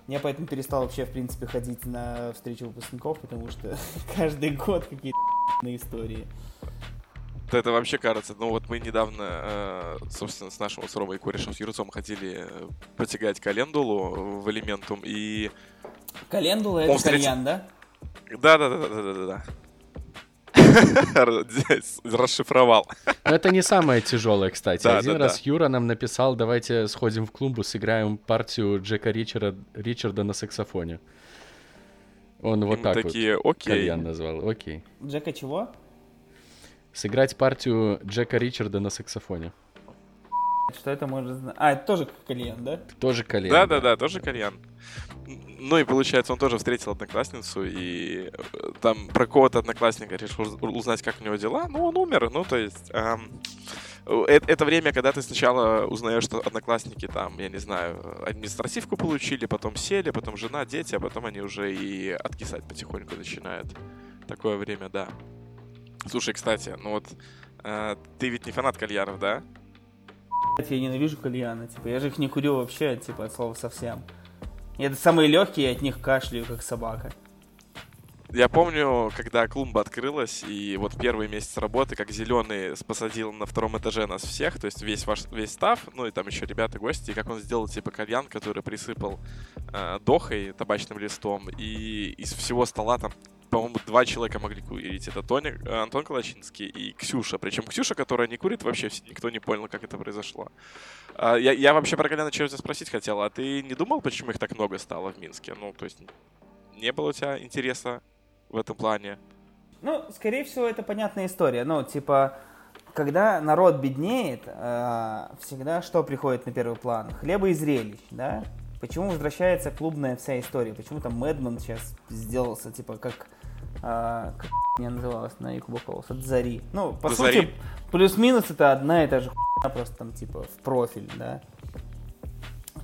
Я поэтому перестал вообще, в принципе, ходить на встречи выпускников, потому что каждый год какие-то истории. Это вообще кажется, ну вот мы недавно, э, собственно, с нашим с Ромой Корешем, с Юрцом хотели потягать календулу в элементум, и... Календула — это встретил... кальян, да? Да-да-да-да-да-да. Расшифровал. Но это не самое тяжелое, кстати. Да, Один да, раз да. Юра нам написал, давайте сходим в клумбу, сыграем партию Джека Ричарда, Ричарда на саксофоне. Он вот так такие, вот окей. кальян назвал. Окей. Джека чего? Сыграть партию Джека Ричарда на саксофоне. Что это может значить? А, это тоже кальян, да? Тоже кальян. Да-да-да, тоже кальян. Ну и получается, он тоже встретил одноклассницу, и э, там про кого-то одноклассника решил узнать, как у него дела. Ну, он умер, ну, то есть... Эм, это, это время, когда ты сначала узнаешь, что одноклассники там, я не знаю, административку получили, потом сели, потом жена, дети, а потом они уже и откисать потихоньку начинают. Такое время, да. Слушай, кстати, ну вот э, ты ведь не фанат кальянов, да? Я ненавижу кальяны, типа, я же их не курю вообще, типа, от слова совсем. И это самые легкие, я от них кашляю, как собака. Я помню, когда клумба открылась, и вот первый месяц работы, как зеленый посадил на втором этаже нас всех, то есть весь ваш весь став, ну и там еще ребята гости, и как он сделал типа кальян, который присыпал э, дохой, табачным листом, и из всего стола там по-моему, два человека могли курить. Это Тони, э, Антон Калачинский и Ксюша. Причем Ксюша, которая не курит, вообще никто не понял, как это произошло. А, я, я вообще про Коляна чего-то спросить хотел. А ты не думал, почему их так много стало в Минске? Ну, то есть, не было у тебя интереса в этом плане? Ну, скорее всего, это понятная история. Ну, типа, когда народ беднеет, э, всегда что приходит на первый план? Хлеба и зрелищ, да? Почему возвращается клубная вся история? Почему там Мэдман сейчас сделался, типа, как а, как не называлась на Юкубаколос, от Зари. Ну, по Зари. сути, плюс-минус это одна и та же хуйня, просто там типа в профиль, да.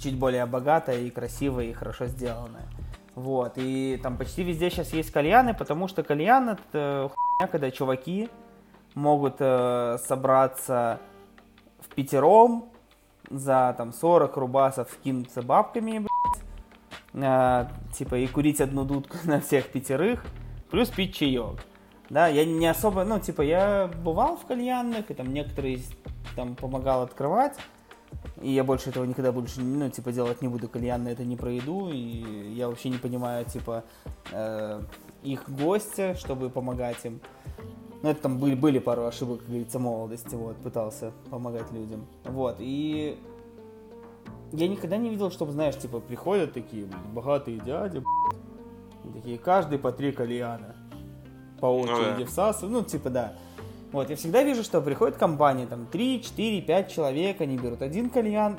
Чуть более богатая и красивая и хорошо сделанная. Вот, и там почти везде сейчас есть кальяны, потому что кальян это хуйня, когда чуваки могут э, собраться в пятером за там 40 рубасов кинуться бабками, блядь, э, типа и курить одну дудку на всех пятерых, плюс пить чаек. Да, я не особо, ну, типа, я бывал в кальянных, и там некоторые там помогал открывать, и я больше этого никогда больше, ну, типа, делать не буду, кальянно это не пройду, и я вообще не понимаю, типа, э, их гостя, чтобы помогать им. Ну, это там были, были пару ошибок, как говорится, молодости, вот, пытался помогать людям. Вот, и я никогда не видел, чтобы, знаешь, типа, приходят такие, блин, богатые дяди, блин, Такие, каждый по три кальяна. По очереди ну, да. всасывают. Ну, типа, да. Вот, я всегда вижу, что приходит компания, там, 3, 4, 5 человек, они берут один кальян.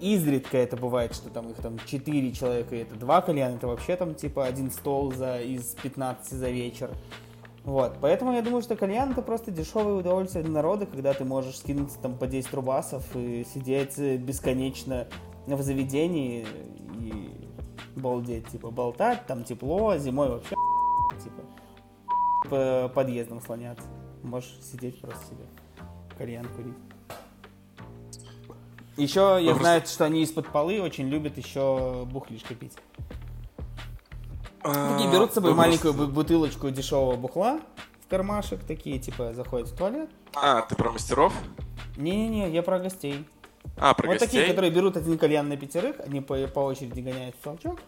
Изредка это бывает, что там их там 4 человека, и это два кальяна, это вообще там, типа, один стол за, из 15 за вечер. Вот, поэтому я думаю, что кальян это просто дешевое удовольствие для народа, когда ты можешь скинуться там по 10 рубасов и сидеть бесконечно в заведении и балдеть, типа, болтать, там тепло, зимой вообще, типа, по подъездам слоняться. Можешь сидеть просто себе, кальян курить. Еще я знаю, что они из-под полы очень любят еще бухлишко пить. Такие берут с собой маленькую бутылочку дешевого бухла в кармашек, такие, типа, заходят в туалет. А, ты про мастеров? Не-не-не, я про гостей. А, про вот гостей? такие, которые берут один кальян на пятерых, они по, по очереди гоняют в толчок,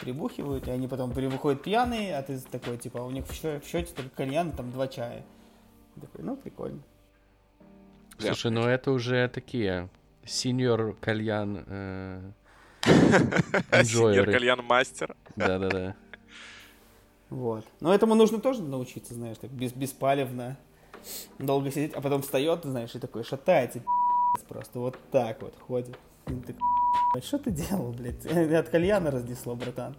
прибухивают, и они потом выходят пьяные, а ты такой, типа, а у них в счете, в счете только кальян, там два чая. Такой, ну, прикольно. Слушай, ну это уже такие сеньор кальян э, Сеньор кальян мастер. Да-да-да. Вот. Но этому нужно тоже научиться, знаешь, так без, беспалевно долго сидеть, а потом встает, знаешь, и такой шатается, Просто вот так вот ходит. Что ты делал, блядь? От кальяна разнесло, братан.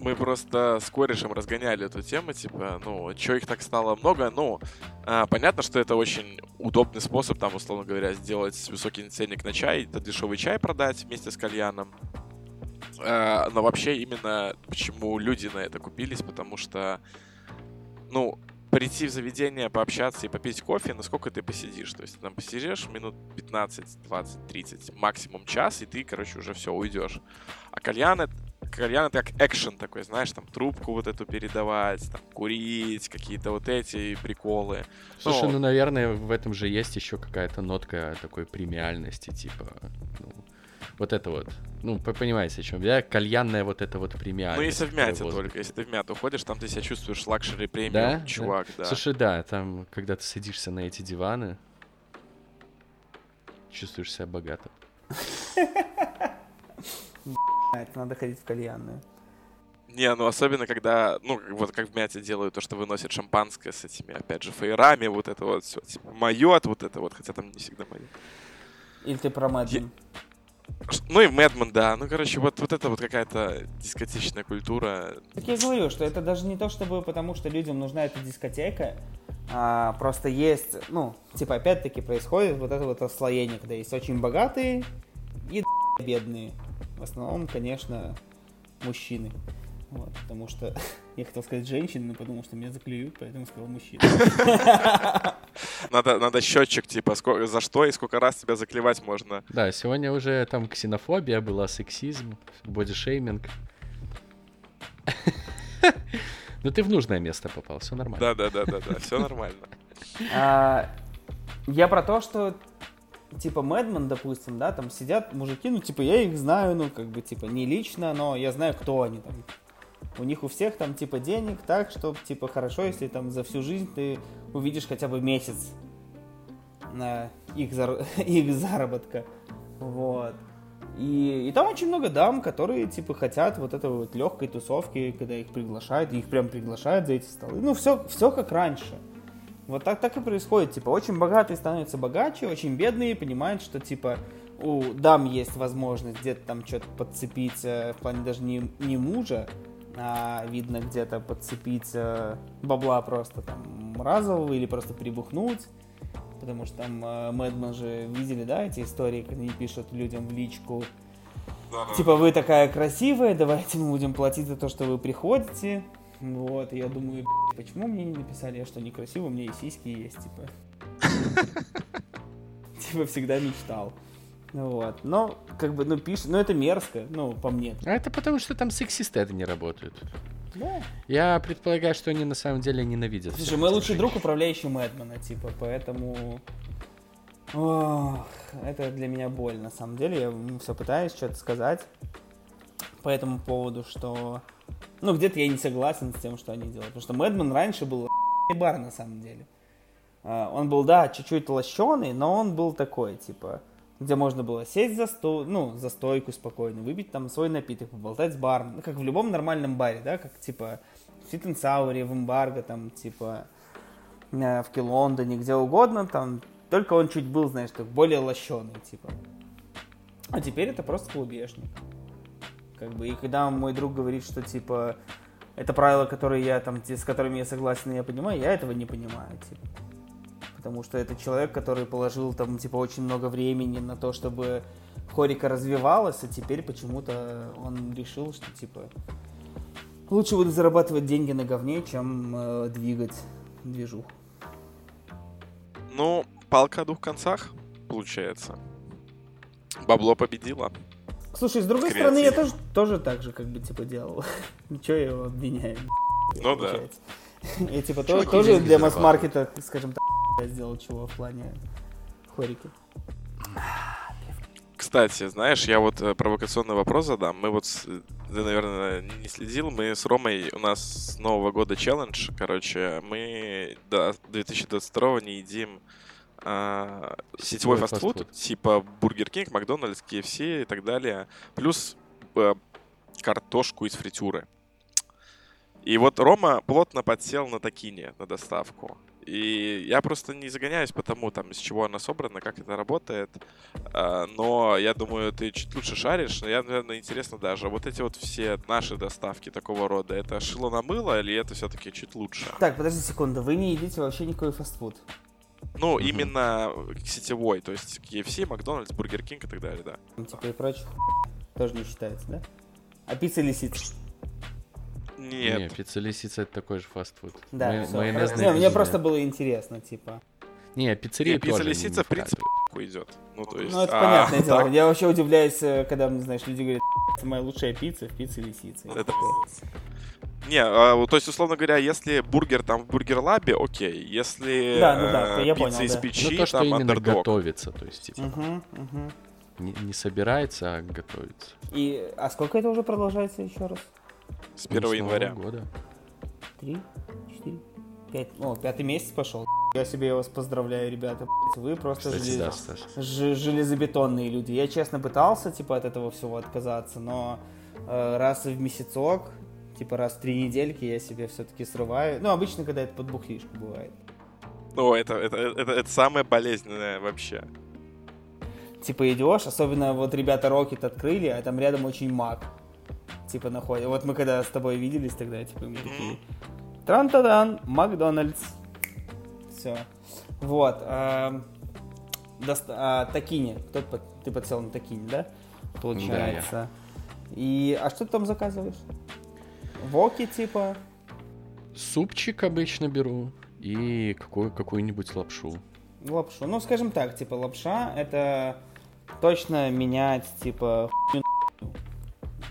Мы просто с корешем разгоняли эту тему, типа, ну, что их так стало много, ну, а, понятно, что это очень удобный способ, там, условно говоря, сделать высокий ценник на чай, это дешевый чай продать вместе с кальяном, а, но вообще именно почему люди на это купились, потому что, ну, прийти в заведение, пообщаться и попить кофе, насколько ты посидишь. То есть там посидишь минут 15, 20, 30, максимум час, и ты, короче, уже все, уйдешь. А кальян, кальян это как экшен такой, знаешь, там трубку вот эту передавать, там курить, какие-то вот эти приколы. Слушай, ну, ну наверное, в этом же есть еще какая-то нотка такой премиальности, типа, ну, вот это вот. Ну, понимаете, о чем я. Кальянная вот это вот премиальность. Ну, если в мяте только. Если ты в мяту ходишь, там ты себя чувствуешь luxury premium, да? чувак, да. да. Слушай, да, там, когда ты садишься на эти диваны, чувствуешь себя богато. Это надо ходить в кальянную. Не, ну особенно когда, ну, вот как в мяте делают то, что выносят шампанское с этими, опять же, фейерами, вот это вот все, типа, Moët, вот это вот, хотя там не всегда Moët. Или ты про Мэдмен? Ну и Мэдман, да. Ну, короче, вот, вот это вот какая-то дискотечная культура. Так я говорю, что это даже не то, чтобы потому, что людям нужна эта дискотека, а просто есть, ну, типа, опять-таки происходит вот это вот расслоение, когда есть очень богатые и бедные. В основном, конечно, мужчины. Вот, потому что я хотел сказать женщины, но подумал, что меня заклюют, поэтому сказал мужчина. Надо, надо счетчик, типа, сколько, за что и сколько раз тебя заклевать можно. Да, сегодня уже там ксенофобия была, сексизм, бодишейминг. Ну ты в нужное место попал, все нормально. Да, да, да, да, да, все нормально. А, я про то, что типа Мэдман, допустим, да, там сидят мужики, ну, типа, я их знаю, ну, как бы, типа, не лично, но я знаю, кто они там. У них у всех там, типа, денег так, что, типа, хорошо, если там за всю жизнь ты увидишь хотя бы месяц на их, зар... их заработка. Вот. И, и там очень много дам, которые, типа, хотят вот этой вот легкой тусовки, когда их приглашают, их прям приглашают за эти столы. Ну, все, все как раньше. Вот так, так и происходит. Типа, очень богатые становятся богаче, очень бедные понимают, что, типа, у дам есть возможность где-то там что-то подцепить, в плане даже не, не мужа, а видно где-то подцепить э, бабла просто там разового или просто прибухнуть. Потому что там э, Мэдман же видели, да, эти истории, когда они пишут людям в личку. Типа, вы такая красивая, давайте мы будем платить за то, что вы приходите. Вот, и я думаю, почему мне не написали, я что, некрасивый, у меня и сиськи есть, типа. Типа, всегда мечтал. Вот. Но, как бы, ну, пишет, ну, это мерзко, ну, по мне. А это потому, что там сексисты это не работают. Да. Я предполагаю, что они на самом деле ненавидят. Слушай, мой лучший друг управляющий Мэдмана, типа, поэтому... Ох, это для меня боль, на самом деле. Я все пытаюсь что-то сказать по этому поводу, что... Ну, где-то я не согласен с тем, что они делают. Потому что Мэдман раньше был бар, на самом деле. А, он был, да, чуть-чуть лощеный, но он был такой, типа где можно было сесть за, сто, ну, за стойку спокойно, выпить там свой напиток, поболтать с баром, ну, как в любом нормальном баре, да, как типа в Фитенсауре, в Эмбарго, там, типа э, в Лондоне, где угодно, там, только он чуть был, знаешь, как более лощеный, типа. А теперь это просто клубешник. Как бы, и когда мой друг говорит, что, типа, это правила, которые я там, с которыми я согласен я понимаю, я этого не понимаю, типа потому что это человек, который положил там, типа, очень много времени на то, чтобы хорика развивалась, а теперь почему-то он решил, что, типа, лучше буду зарабатывать деньги на говне, чем э, двигать движуху. Ну, палка о двух концах, получается. Бабло победило. Слушай, с другой Креатив. стороны, я тоже, тоже так же, как бы, типа, делал. Ничего я его обвиняю. Ну да. Я, типа, тоже для масс-маркета, скажем так, я сделал чего в плане хореки. Кстати, знаешь, я вот э, провокационный вопрос задам. Мы вот, ты, наверное, не следил, мы с Ромой, у нас с Нового года челлендж, короче, мы до 2022 не едим а, сетевой фастфуд, фастфуд, типа Бургер Кинг, Макдональдс, KFC и так далее, плюс а, картошку из фритюры. И вот Рома плотно подсел на такине, на доставку. И я просто не загоняюсь по тому, там, из чего она собрана, как это работает. А, но я думаю, ты чуть лучше шаришь. Но я, наверное, интересно даже, вот эти вот все наши доставки такого рода, это шило на мыло или это все-таки чуть лучше? Так, подожди секунду, вы не едите вообще никакой фастфуд? Ну, mm-hmm. именно сетевой, то есть KFC, Макдональдс, Бургер Кинг и так далее, да. Ну, типа и прочее тоже не считается, да? А пицца лисица? Нет. Не, пицца лисица это такой же фастфуд. Да, Май- хорошо. Не, мне пицца. просто было интересно, типа. Не, пиццерия Не, пицца тоже лисица, не в принципе, идет. Ну, то есть... Ну, это а, понятное дело. так, Я вообще удивляюсь, э, когда, мне, знаешь, люди говорят, это моя лучшая пицца в пицце лисицы. Это Не, вот, то есть, условно говоря, если бургер там в бургер-лабе, окей. Если Да, ну да, э, я пицца понял, из да. печи, Ну, то, что там именно андердог. готовится, то есть, типа, Угу, угу. не, не собирается, а готовится. И, а сколько это уже продолжается еще раз? С Ну, 1 с Нового января. года. Три, четыре, пять. О, пятый месяц пошел. Я себе вас поздравляю, ребята. Вы просто Кстати, желез- да, Стас. ж- железобетонные люди. Я честно пытался, типа, от этого всего отказаться, но э, раз в месяцок, типа, раз в три недельки я себе все-таки срываю. Ну, обычно, когда это под бухлишку бывает. Ну, это, это, это, это самое болезненное вообще. Типа, идешь, особенно вот ребята Рокет открыли, а там рядом очень маг. Типа, находят. Вот мы когда с тобой виделись тогда, типа, мы такие... Тран-тадан, Макдональдс. Все. Вот. а, доста- а, Такини. Кто под- Ты подсел на Такини, да? Получается. И... А что ты там заказываешь? Воки, типа? Супчик обычно беру и какую, какую-нибудь лапшу. Лапшу. Ну, скажем так, типа, лапша это точно менять, типа.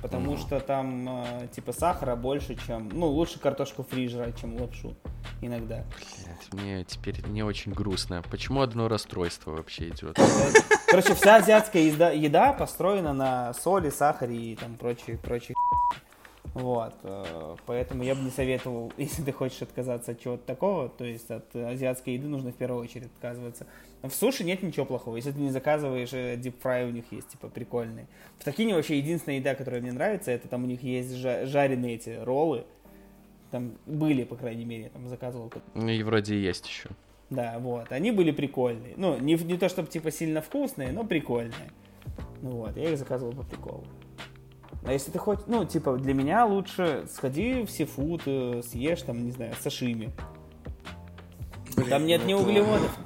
Потому Мгм. что там, э, типа, сахара больше, чем... Ну, лучше картошку фри жрать, чем лапшу. Иногда. Блядь, мне теперь не очень грустно. Почему одно расстройство вообще идет? Короче, вся азиатская еда, еда построена на соли, сахаре и там прочей, прочей Вот, э, поэтому я бы не советовал, если ты хочешь отказаться от чего-то такого, то есть от э, азиатской еды нужно в первую очередь отказываться. В суши нет ничего плохого, если ты не заказываешь дип фрай у них есть, типа, прикольные. В Токине вообще единственная еда, которая мне нравится, это там у них есть жа- жареные эти роллы, там были, по крайней мере, я там заказывал Ну и вроде есть еще. да, вот. Они были прикольные. Ну, не, не то чтобы типа сильно вкусные, но прикольные. Ну вот, я их заказывал по приколу. А если ты хочешь, ну, типа, для меня лучше сходи в сифуд, э, съешь там, не знаю, сашими. там нет ну ни углеводов.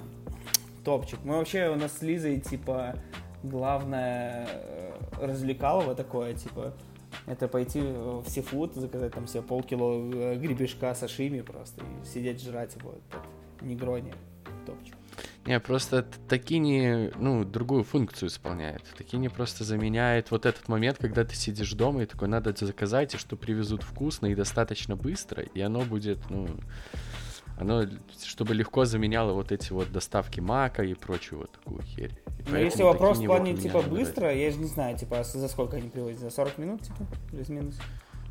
Топчик. Мы вообще, у нас с Лизой, типа, главное э, развлекалово такое, типа, это пойти в сифуд, заказать там себе полкило э, гребешка сашими просто и сидеть жрать его. Это негрони. Топчик. Не, просто Такини, ну, другую функцию исполняет. Такини просто заменяет вот этот момент, когда ты сидишь дома и такой, надо заказать, и что привезут вкусно и достаточно быстро, и оно будет, ну, оно, чтобы легко заменяло вот эти вот доставки мака и прочую вот такую херь. Ну, если вопрос в вот плане, типа, быстро, я же не знаю, типа, а за сколько они привозят? За 40 минут, типа, плюс-минус?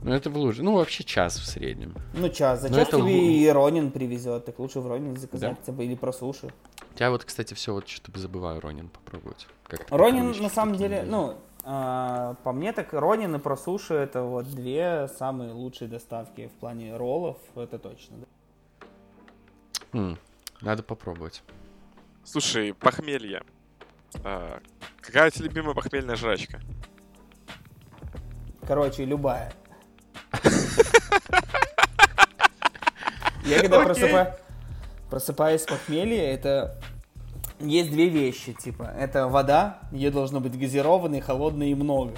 Ну, это в луже. Ну, вообще час в среднем. Ну, час. За Ну, час это тебе и Ронин привезет, так лучше в Ронин заказать, Да. или про суши. Я вот, кстати, все вот что-то забываю Ронин попробовать. Как Ронин, на самом деле, ну, а, по мне так Ронин и про суши это вот две самые лучшие доставки в плане роллов, это точно. да. Хм, надо попробовать. Слушай, похмелье. А, какая у тебя любимая похмельная жрачка? Короче, любая. Я когда просыпаюсь с похмелья, это есть две вещи, типа, это вода, ее должно быть газированной, холодной и много.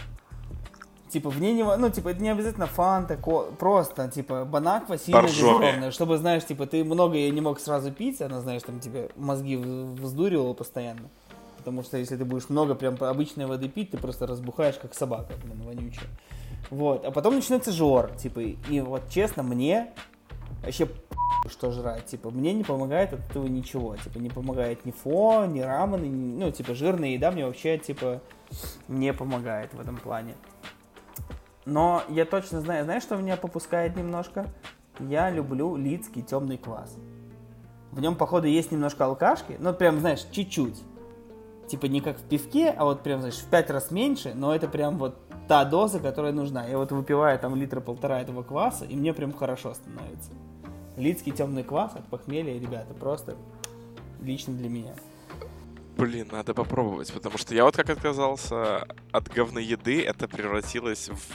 Типа, в ней не, ну, типа, это не обязательно фанта, ко- просто, типа, банаква сильно Боржоми. газированная, чтобы, знаешь, типа, ты много ее не мог сразу пить, она, знаешь, там тебе мозги вздуривала постоянно. Потому что если ты будешь много прям обычной воды пить, ты просто разбухаешь, как собака, блин, вонючая. Вот, а потом начинается жор, типа, и вот честно, мне вообще что жрать, типа, мне не помогает от этого ничего, типа, не помогает ни фо, ни рамен, ни- ну, типа, жирная еда мне вообще, типа, не помогает в этом плане. Но я точно знаю, знаешь, что меня попускает немножко? Я люблю лицкий темный квас. В нем, походу, есть немножко алкашки, ну, прям, знаешь, чуть-чуть. Типа не как в пивке, а вот прям, знаешь, в пять раз меньше, но это прям вот та доза, которая нужна. Я вот выпиваю там литра полтора этого кваса, и мне прям хорошо становится. Лидский темный квас от похмелья, ребята, просто лично для меня. Блин, надо попробовать, потому что я вот как отказался от говной еды, это превратилось в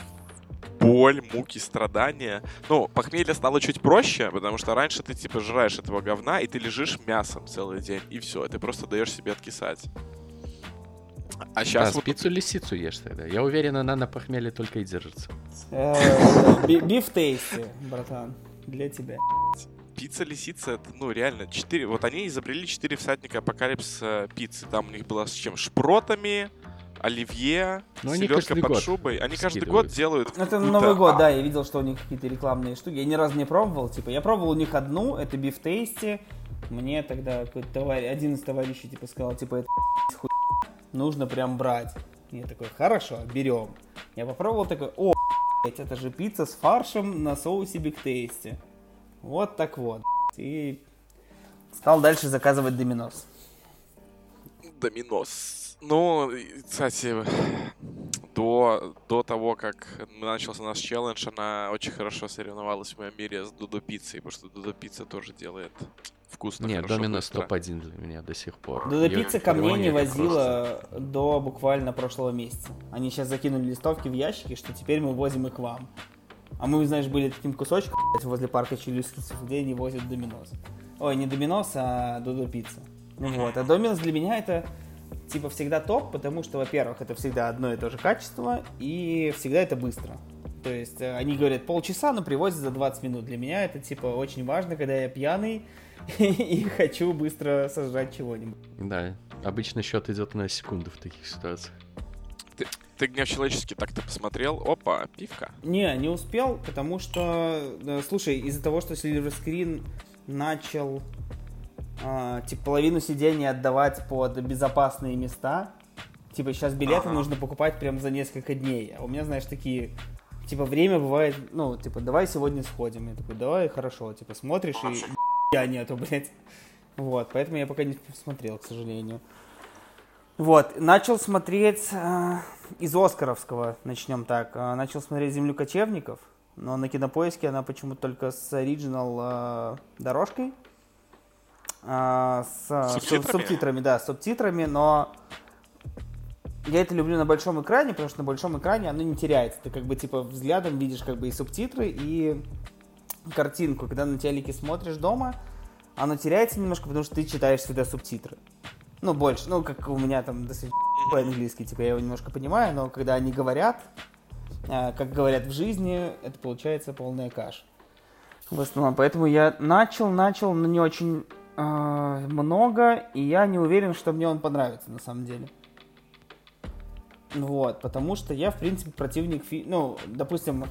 боль, муки, страдания. Ну, похмелье стало чуть проще, потому что раньше ты типа жраешь этого говна, и ты лежишь мясом целый день, и все, ты просто даешь себе откисать. А сейчас да, вот... пиццу лисицу ешь тогда. Я уверен, она на похмелье только и держится. Э, биф тейсти, братан, для тебя. Пицца лисица, это, ну, реально, четыре... Вот они изобрели четыре всадника апокалипсиса пиццы. Там у них было с чем? Шпротами, оливье, Но селедка под шубой. Они каждый год делают. Это Новый год, да, я видел, что у них какие-то рекламные штуки. Я ни разу не пробовал, типа, я пробовал у них одну, это биф тейсти. Мне тогда какой-то товарищ, один из товарищей, типа, сказал, типа, это хуй, нужно прям брать. Я такой, хорошо, берем. Я попробовал, такой, о, это же пицца с фаршем на соусе биф тейсти. Вот так вот. И стал дальше заказывать доминос. Доминос. Ну, кстати, до, до того, как начался наш челлендж, она очень хорошо соревновалась в моем мире с Дудо Пиццей, потому что Дудо Пицца тоже делает вкусно, Нет, Доминос топ-1 для меня до сих пор. Дудо Пицца ко мне не возила просто... до буквально прошлого месяца. Они сейчас закинули листовки в ящики, что теперь мы возим их к вам. А мы, знаешь, были таким кусочком возле парка Челюскинцев, где они возят Доминос. Ой, не Доминос, а Дудо Пицца. Вот. А Доминос для меня это типа всегда топ, потому что, во-первых, это всегда одно и то же качество, и всегда это быстро. То есть э, они говорят полчаса, но привозят за 20 минут. Для меня это типа очень важно, когда я пьяный и хочу быстро сожрать чего-нибудь. Да, обычно счет идет на секунду в таких ситуациях. Ты, ты гнев человеческий так-то посмотрел? Опа, пивка. Не, не успел, потому что, э, слушай, из-за того, что Silver Screen начал э, типа половину сидений отдавать под безопасные места. Типа сейчас билеты ага. нужно покупать прям за несколько дней. А у меня, знаешь, такие типа время бывает, ну, типа, давай сегодня сходим. Я такой, давай, хорошо. Типа смотришь и я нету, блядь. Вот, поэтому я пока не посмотрел, к сожалению. Вот, начал смотреть э, из Оскаровского, начнем так. Э, начал смотреть «Землю кочевников», но на кинопоиске она почему-то только с оригинал э, дорожкой а, с, субтитрами? с субтитрами, да, с субтитрами, но я это люблю на большом экране, потому что на большом экране оно не теряется. Ты как бы типа взглядом видишь как бы и субтитры, и картинку. Когда на телеке смотришь дома, оно теряется немножко, потому что ты читаешь всегда субтитры. Ну, больше. Ну, как у меня там достаточно по-английски, типа я его немножко понимаю, но когда они говорят, а, как говорят в жизни, это получается полная каша. В основном. Поэтому я начал, начал, но не очень много, и я не уверен, что мне он понравится на самом деле. Вот, потому что я, в принципе, противник, фи... ну, допустим,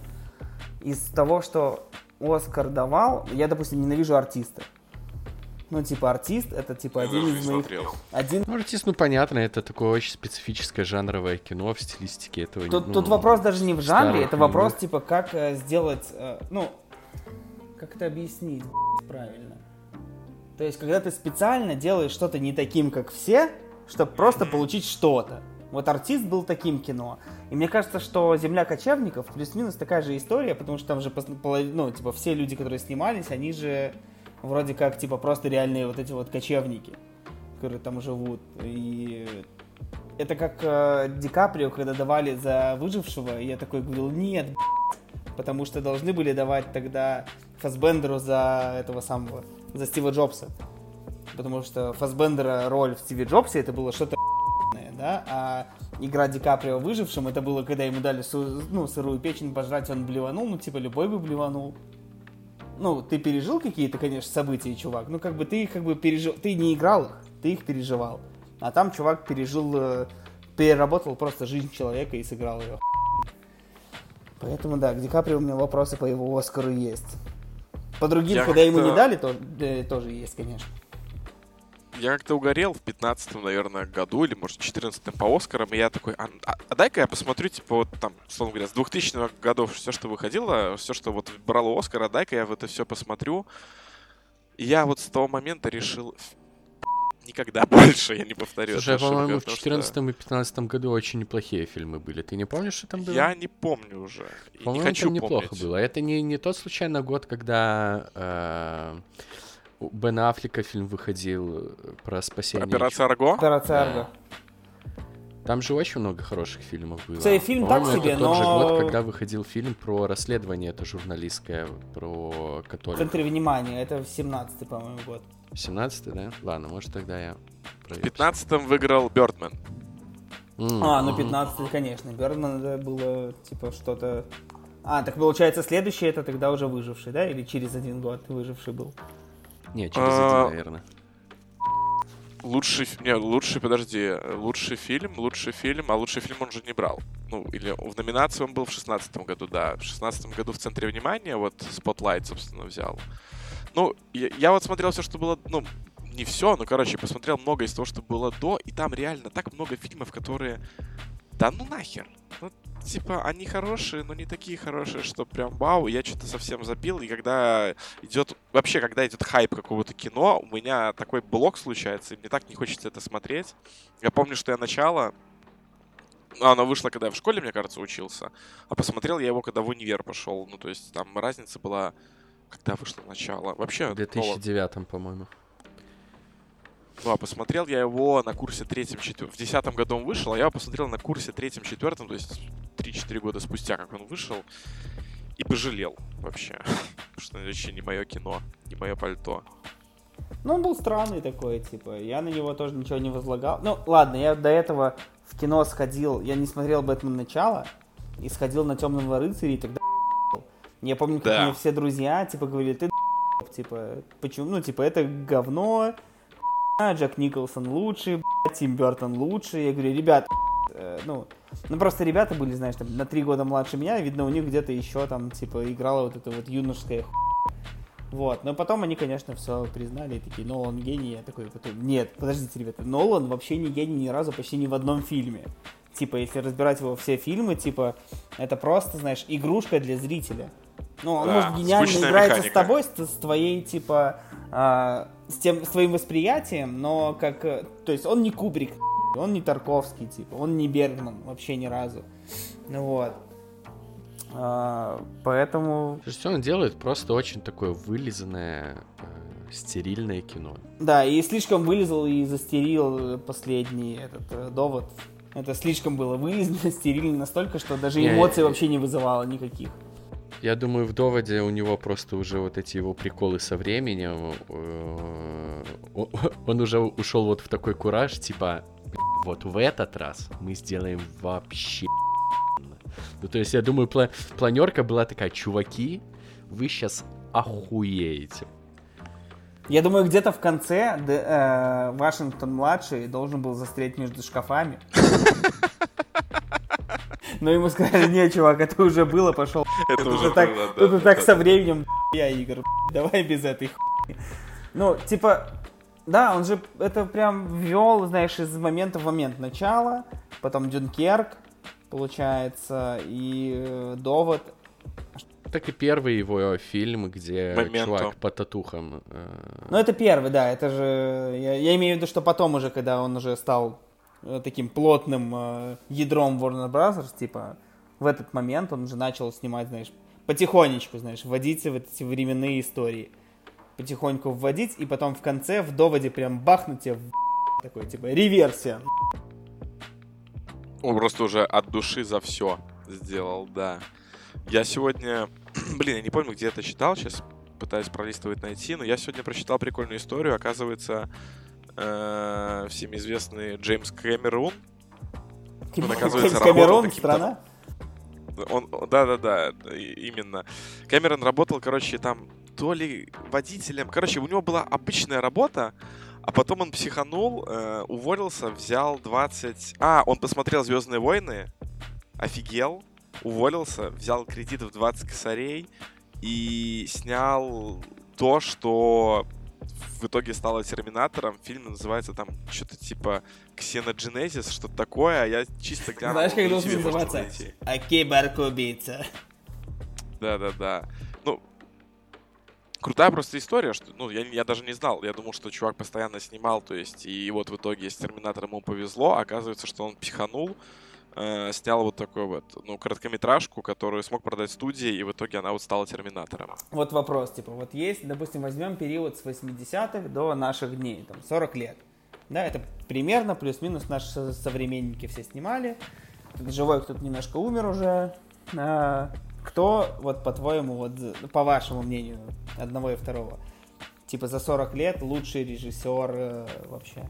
из того, что Оскар давал, я, допустим, ненавижу артиста. Ну, типа, артист, это, типа, один из моих... Один... Ну, артист, ну, понятно, это такое очень специфическое жанровое кино в стилистике этого. Тут, ну, тут вопрос даже не в жанре, это вопрос, типа, как э, сделать, э, ну, как это объяснить правильно? То есть, когда ты специально делаешь что-то не таким, как все, чтобы просто получить что-то. Вот артист был таким кино. И мне кажется, что «Земля кочевников» плюс-минус такая же история, потому что там же, ну, типа, все люди, которые снимались, они же вроде как, типа, просто реальные вот эти вот кочевники, которые там живут. И это как э, Ди Каприо, когда давали за выжившего, и я такой говорил, нет, потому что должны были давать тогда Фасбендеру за этого самого за Стива Джобса. Потому что Фасбендера роль в Стиве Джобсе это было что-то да, а игра Ди Каприо выжившим, это было, когда ему дали ну, сырую печень пожрать, он блеванул, ну, типа, любой бы блеванул. Ну, ты пережил какие-то, конечно, события, чувак, ну, как бы ты их, как бы, пережил, ты не играл их, ты их переживал. А там чувак пережил, э, переработал просто жизнь человека и сыграл ее. Поэтому, да, к Ди Каприо у меня вопросы по его Оскару есть. По другим, я когда ему не дали, то, э, тоже есть, конечно. Я как-то угорел в 15 наверное, году, или, может, 14 по Оскарам, и я такой, а, а, дай-ка я посмотрю, типа, вот там, условно говоря, с 2000 годов все, что выходило, все, что вот брало Оскар, а дай-ка я в это все посмотрю. И я вот с того момента решил, никогда больше я не повторю Слушай, а, по-моему, в потому что 2014 и 2015 году очень неплохие фильмы были. Ты не помнишь, что там было? Я не помню уже. и не По-моему, хочу там неплохо помнить. было. Это не, не тот случайно год, когда э, у Бена Аффлека фильм выходил э, про спасение. Операция Арго? Операция Да. Там же очень много хороших фильмов было. Кстати, фильм так себе, это тот же но- год, когда выходил фильм про расследование, это журналистское, про В католиков. центре внимания. Это 17-й, по-моему, год. 17 да? Ладно, может тогда я... В проверю. 15-м выиграл Бёрдман. М, А, ну мгм. 15 конечно. Бёрдман это было типа что-то... А, так получается следующий это тогда уже выживший, да? Или через один год выживший был? Не, через А, один, наверное. Лучший, не, лучший, подожди, лучший фильм, лучший фильм, а лучший фильм он же не брал. Ну, или в номинации он был в шестнадцатом году, да. В шестнадцатом году в центре внимания, вот Spotlight, собственно, взял. Ну, я, я вот смотрел все, что было, ну, не все, но, короче, посмотрел много из того, что было до, и там реально так много фильмов, которые, да ну нахер. Ну, типа, они хорошие, но не такие хорошие, что прям вау, я что-то совсем забил, и когда идет, вообще, когда идет хайп какого-то кино, у меня такой блок случается, и мне так не хочется это смотреть. Я помню, что я начало, ну, оно вышло, когда я в школе, мне кажется, учился, а посмотрел я его, когда в универ пошел, ну, то есть там разница была, когда вышло начало. Вообще, В Нолан- 2009, по-моему. Ну, а посмотрел я его на курсе третьем, четвертом. В десятом году он вышел, а я его посмотрел на курсе третьем, четвертом, то есть 3-4 года спустя, как он вышел. И пожалел вообще. Что это вообще не мое кино, не мое пальто. Ну, он был странный такой, типа. Я на него тоже ничего не возлагал. Ну, ладно, я до этого в кино сходил. Я не смотрел Бэтмен начало. И сходил на Темного рыцаря, и тогда Я помню, как Да. мне все друзья, типа, говорили, ты типа, почему, ну, типа, это говно, Джек Николсон лучший, блядь, Тим Бертон лучший. Я говорю, ребят, э, ну, ну, просто ребята были, знаешь, там, на три года младше меня, видно, у них где-то еще там, типа, играла вот эта вот юношеская хуйня. Вот, но потом они, конечно, все признали такие, Нолан гений, я такой, потом, нет, подождите, ребята, Нолан вообще не гений ни разу, почти ни в одном фильме. Типа, если разбирать его все фильмы, типа, это просто, знаешь, игрушка для зрителя. Ну, он, Да, может, гениально играется механика. с тобой, с, с твоей, типа, а, с, тем, с твоим восприятием, но как, э, то есть он не Кубрик, он не Тарковский, типа, он не Бергман вообще ни разу. Ну вот. А, поэтому, То есть он делает просто очень такое вылизанное, э, стерильное кино. да, и слишком вылезал и застерил последний этот э, довод. Это слишком было вылезано, стерильно настолько, что даже Не, эмоций вообще не вызывало никаких. Я думаю, в доводе у него просто уже вот эти его приколы со временем. э, Он уже ушел вот в такой кураж, типа, «Бля, вот в этот раз мы сделаем вообще. охуенно». Ну, то есть, я думаю, пла- планерка была такая, чуваки, вы сейчас охуеете. Я думаю, где-то в конце э, Вашингтон-младший должен был застрять между шкафами. Но ему сказали, не, чувак, это уже было, пошел. Это уже так, да, так да. со временем я игр. Давай без этой хуйни. Ну, типа, да, он же это прям ввел, знаешь, из момента в момент начала, потом Дюнкерк, получается, и э, Довод. Так и первый его фильм, где «Моменто». чувак по татухам. э, Ну, это первый, да, это же... Я, я имею в виду, что потом уже, когда он уже стал таким плотным э, ядром Warner Bros., типа, в этот момент он уже начал снимать, знаешь, потихонечку, знаешь, вводить в эти временные истории. Потихоньку вводить, и потом в конце, в доводе прям бахнуть тебе в такой, типа, реверсия. Он просто уже от души за все сделал, да. Я сегодня, блин, я не помню, где это читал, сейчас пытаюсь пролистывать найти, но я сегодня прочитал прикольную историю. Оказывается, э, всем известный Джеймс Кэмерон, Типа, оказывается, Джеймс работал страна. он, да-да-да, именно. Кэмерон работал, короче, там то ли водителем, короче, у него была обычная работа, а потом он психанул, э, уволился, взял 20... А, он посмотрел «Звездные войны», офигел, уволился, взял кредит в 20 косарей и снял то, что в итоге стало Терминатором. Фильм называется там что-то типа Ксенодженезис, что-то такое, а я чисто глянул. Знаешь, как должен называться? А киборг-убийца. Да-да-да. Ну, крутая просто история, что, ну, я, я даже не знал, я думал, что чувак постоянно снимал, то есть, и вот в итоге с Терминатором ему повезло, оказывается, что он психанул, э, снял вот такой вот, ну, короткометражку, которую смог продать студии, и в итоге она вот стала Терминатором. Вот вопрос, типа, вот есть, допустим, возьмем период с 80-х до наших дней, там, 40 лет. Да, это примерно плюс-минус наши современники все снимали. Живой кто-то немножко умер уже. А, кто, вот по-твоему, вот по вашему мнению, одного и второго, типа за 40 лет лучший режиссер э, вообще?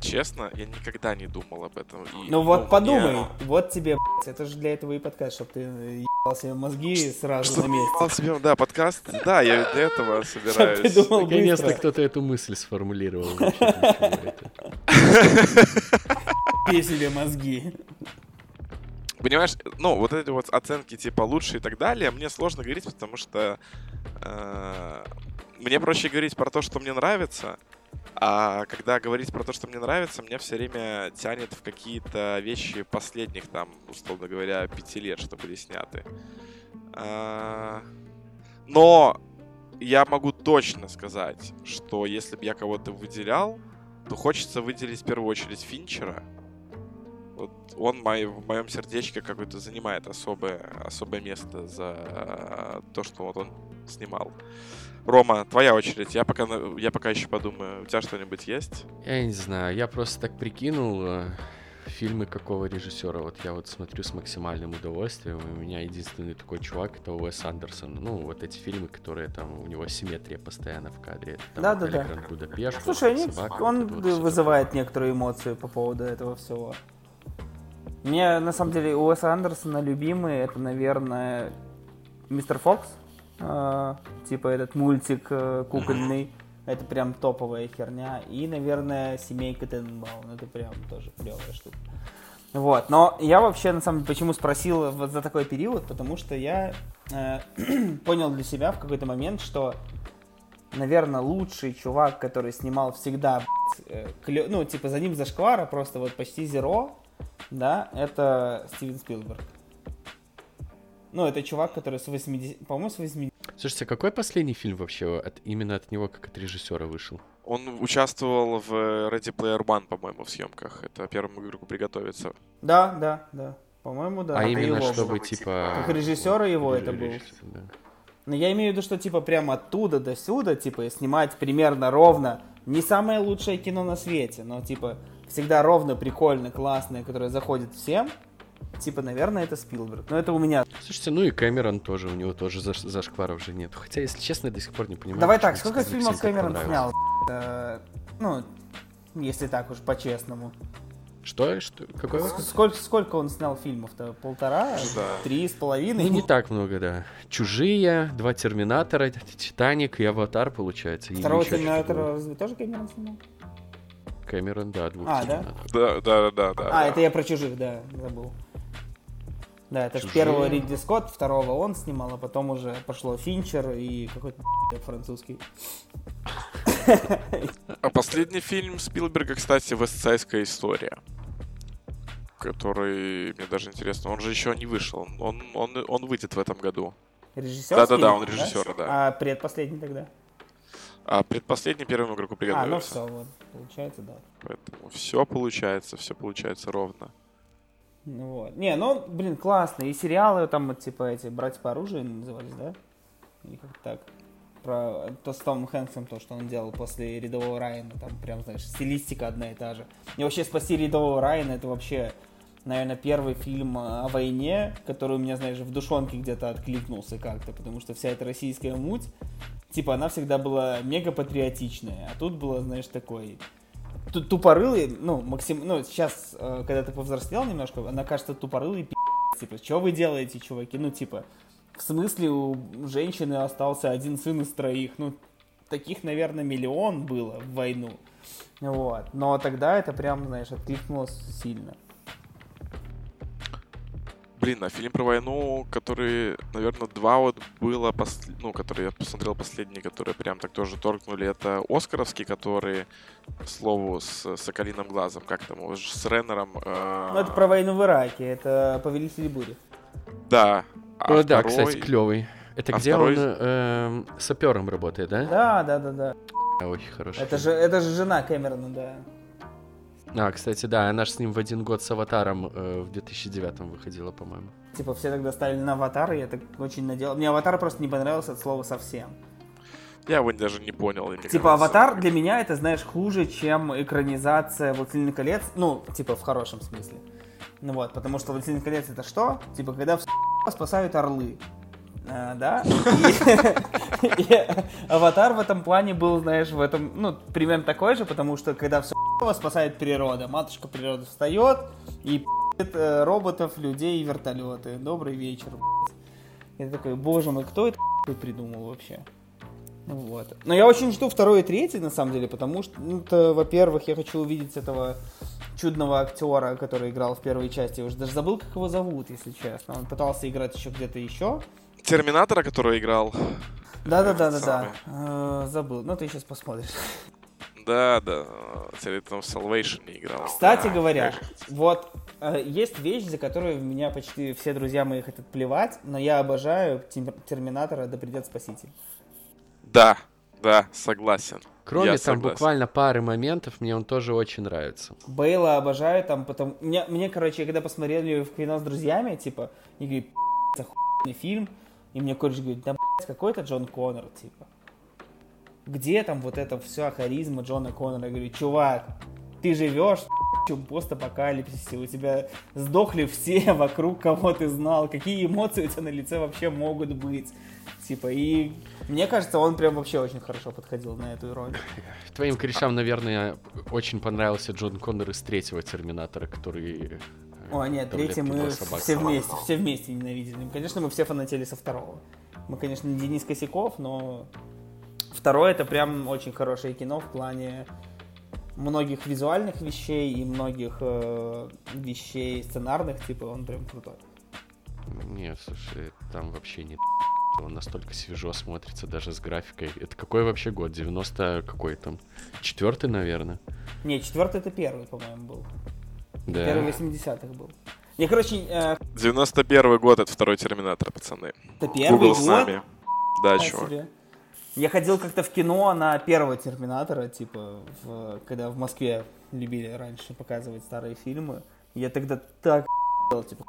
Честно, я никогда не думал об этом. И, ну вот ну, подумай, вот тебе, блядь, это же для этого и подкаст, чтобы ты ебал себе мозги сразу Что на месте. себе, да, подкаст, да, я для этого собираюсь. Наконец-то кто-то эту мысль сформулировал. Еб себе мозги. Понимаешь, ну, вот эти вот оценки типа лучше и так далее, мне сложно говорить, потому что э, мне проще говорить про то, что мне нравится, а когда говорить про то, что мне нравится, меня все время тянет в какие-то вещи последних, там, условно говоря, пяти лет, что были сняты. А, но я могу точно сказать, что если бы я кого-то выделял, то хочется выделить в первую очередь Финчера — вот он мой, в моем сердечке какое-то занимает особое, особое место за то, что вот он снимал. Рома, твоя очередь. Я пока, я пока еще подумаю. У тебя что-нибудь есть? Я не знаю. Я просто так прикинул э, фильмы какого режиссера. Вот я вот смотрю с максимальным удовольствием. У меня единственный такой чувак это Уэс Андерсон. Ну, вот эти фильмы, которые там, у него симметрия постоянно в кадре. Там, да, да, да. Будапешт, Слушай, собака, он вот вызывает некоторые эмоции по поводу этого всего. Мне, на самом деле, Уэса Андерсона любимый, это, наверное, Мистер Фокс. Э, типа этот мультик э, кукольный. Это прям топовая херня. И, наверное, Семейка Тененбаум. Это прям тоже клевая штука. Вот, но я вообще, на самом деле, почему спросил вот за такой период, потому что я э, понял для себя в какой-то момент, что, наверное, лучший чувак, который снимал всегда, э, клё... ну, типа, за ним зашквара, просто вот почти зеро, да, это Стивен Спилберг. Ну, это чувак, который с 80... По-моему, с 80... Слушайте, а какой последний фильм вообще от, именно от него, как от режиссера, вышел? Он участвовал в Ready Player One, по-моему, в съемках. Это первому игроку приготовиться. Да, да, да. По-моему, да. А это именно его чтобы, типа... Как режиссера его это был. Да. Но я имею в виду, что, типа, прямо оттуда до сюда, типа, снимать примерно ровно не самое лучшее кино на свете, но, типа, всегда ровно, прикольно, классное, которое заходит всем, типа, наверное, это Спилберг. Но это у меня. Слушайте, ну и Кэмерон тоже, у него тоже заш зашкваров же нет. Хотя, если честно, я до сих пор не понимаю. Давай так, сколько фильмов Кэмерон снял? Э, ну, если так уж по-честному. Что? что? Какой сколько, сколько он снял фильмов-то? Полтора? Да. Три с половиной? Ну, не так много, да. «Чужие», «Два Терминатора», «Титаник» и «Аватар», получается. Второго Терминатора разве тоже Кэмерон снимал? Кэмерон, да, двух А, да? Да, да, да, да. А, это я про чужих, да, забыл. Да, это Чужие. первого Ридли Скотт, второго он снимал, а потом уже пошло Финчер и какой-то французский. А последний фильм Спилберга, кстати, «Вестсайская история», который, мне даже интересно, он же еще не вышел, он, он, он выйдет в этом году. Режиссер? Да-да-да, он режиссер, да? да. А предпоследний тогда? А предпоследний первому игроку приготовился. А, ну все, вот, получается, да. Поэтому все получается, все получается ровно. Вот. Не, ну, блин, классно. И сериалы там, типа, эти «Братья по оружию» назывались, да? Или как так? Про то с Томом Хэнксом, то, что он делал после «Рядового Райана». Там прям, знаешь, стилистика одна и та же. И вообще «Спасти рядового Райана» — это вообще, наверное, первый фильм о войне, который у меня, знаешь, в душонке где-то откликнулся как-то, потому что вся эта российская муть, типа, она всегда была мега патриотичная, а тут было, знаешь, такой тупорылый, ну, максим, ну, сейчас, э, когда ты повзрослел немножко, она кажется тупорылый пи***, типа, что вы делаете, чуваки, ну, типа, в смысле у женщины остался один сын из троих, ну, таких, наверное, миллион было в войну, вот, но тогда это прям, знаешь, откликнулось сильно. Блин, а фильм про войну, который, наверное, два вот было, пос... ну, который я посмотрел последний, которые прям так тоже торкнули, это Оскаровский, который, к слову, с Соколиным глазом, как там, с Реннером. Э... Ну, это про войну в Ираке, это Повелители бури. Да. А О, второй... да, кстати, клевый. Это А где второй- он эм, сапером работает, да? Да, да, да, да. Очень хороший. Это же, это же жена Кэмерона, да. А, кстати, да, она же с ним в один год с «Аватаром» э, в 2009 выходила, по-моему. Типа все тогда ставили на аватар, и я так очень надел. Мне аватар просто не понравился от слова совсем. Я его даже не понял. Типа кажется, аватар для меня это, знаешь, хуже, чем экранизация «Властелин колец». Ну, типа в хорошем смысле. Ну вот, потому что «Властелин колец» это что? Типа когда в спасают орлы. А, да? И, и аватар в этом плане был, знаешь, в этом, ну, примерно такой же, потому что когда все спасает природа, матушка природа встает и э, роботов, людей и вертолеты. Добрый вечер. Я такой, боже мой, кто это придумал вообще? Вот. Но я очень жду второй и третий, на самом деле, потому что, ну, то, во-первых, я хочу увидеть этого чудного актера, который играл в первой части. Я уже даже забыл, как его зовут, если честно. Он пытался играть еще где-то еще. Терминатора, который играл. Да-да-да-да-да. Самый. Э, Забыл. Ну, ты сейчас посмотришь. Да, да. Теперь там в Salvation не играл. Кстати Да, говоря, же. вот э, есть вещь, за которую меня почти все друзья мои хотят плевать, но я обожаю Тим- Терминатора «Да придет Спаситель». Да, да, согласен. Кроме Я там согласен. буквально пары моментов, мне он тоже очень нравится. Бейла обожаю там, потом... Мне, мне, короче, когда посмотрели в кино с друзьями, типа, они говорят, охуенный фильм, и мне кореш говорит, да, блядь, какой это Джон Коннор, типа. Где там вот эта вся харизма Джона Коннора? Я говорю, чувак, ты живешь в постапокалипсисе, у тебя сдохли все вокруг, кого ты знал, какие эмоции у тебя на лице вообще могут быть. Типа, и мне кажется, он прям вообще очень хорошо подходил на эту роль. Твоим корешам, наверное, очень понравился Джон Коннор из третьего Терминатора, который... э, О, нет, третий мы собак все вместе, все вместе ненавидели. Конечно, мы все фанатели со второго. Мы, конечно, не Денис Косяков, но второе это прям очень хорошее кино в плане многих визуальных вещей и многих э, вещей сценарных, типа он прям крутой. Не, слушай, там вообще не он настолько свежо смотрится даже с графикой. Это какой вообще год? 90 какой там? Четвертый, наверное. Не, четвертый это первый, по-моему, был. Да. Первый 80-х был. Я, короче, э, 91 год, это второй Терминатор, пацаны. это первый Google год. с нами. Да, Нифига чувак. себе. Я ходил как-то в кино на первого Терминатора, типа, в- когда в Москве любили раньше показывать старые фильмы. Я тогда так типа,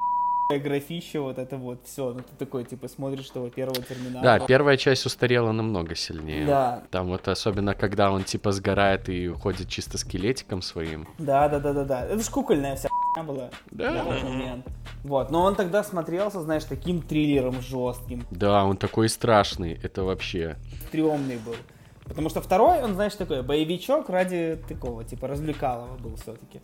графище, вот это вот, все. Ну, ты такой, типа, смотришь того первого Терминатора. Да, первая часть устарела намного сильнее. Да. Там вот особенно, когда он типа сгорает и уходит чисто скелетиком своим. Да, да, да, да, да. Это ж кукольная вся была Да. момент. Вот, но он тогда смотрелся, знаешь, таким триллером жестким, Да, он такой страшный, это вообще. стрёмный был. Потому что второй, он, знаешь, такой боевичок ради такого, типа, развлекалого был все-таки.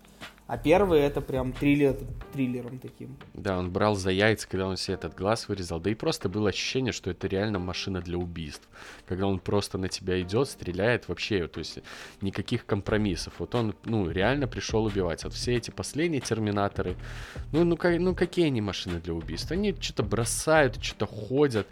А первый это прям триллер, триллером таким. Да, он брал за яйца, когда он себе этот глаз вырезал. Да и просто было ощущение, что это реально машина для убийств. Когда он просто на тебя идет, стреляет вообще, то есть никаких компромиссов. Вот он, ну, реально пришел убивать. Вот все эти последние терминаторы, ну, ну, ка- ну какие они машины для убийств? Они что-то бросают, что-то ходят.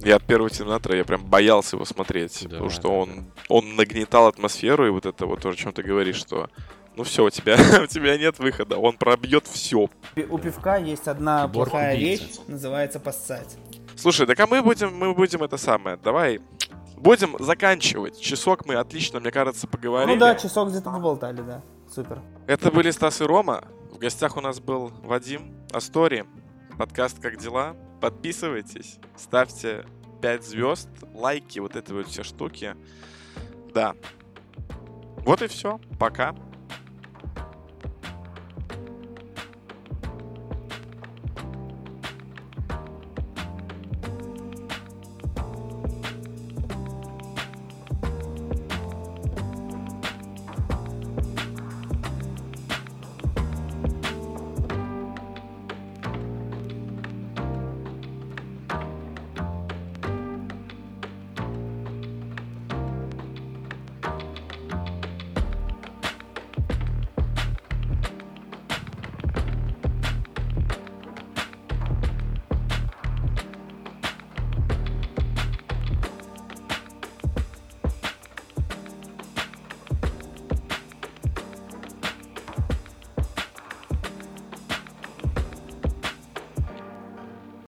Я от первого Терминатора, я прям боялся его смотреть, Да, потому что да, он, он нагнетал атмосферу, и вот это вот то, о чем ты говоришь, что ну все, у тебя, у тебя нет выхода, он пробьет все. У пивка есть одна Киборг плохая убийца. вещь, называется поссать. Слушай, так а мы будем, мы будем это самое, давай будем заканчивать. Часок мы отлично, мне кажется, поговорили. Ну да, часок где-то поболтали, да. Супер. Это были Стас и Рома. В гостях у нас был Вадим Астори. Подкаст «Как дела?». Подписывайтесь, ставьте 5 звезд, лайки, вот эти вот все штуки. Да. Вот и все. Пока.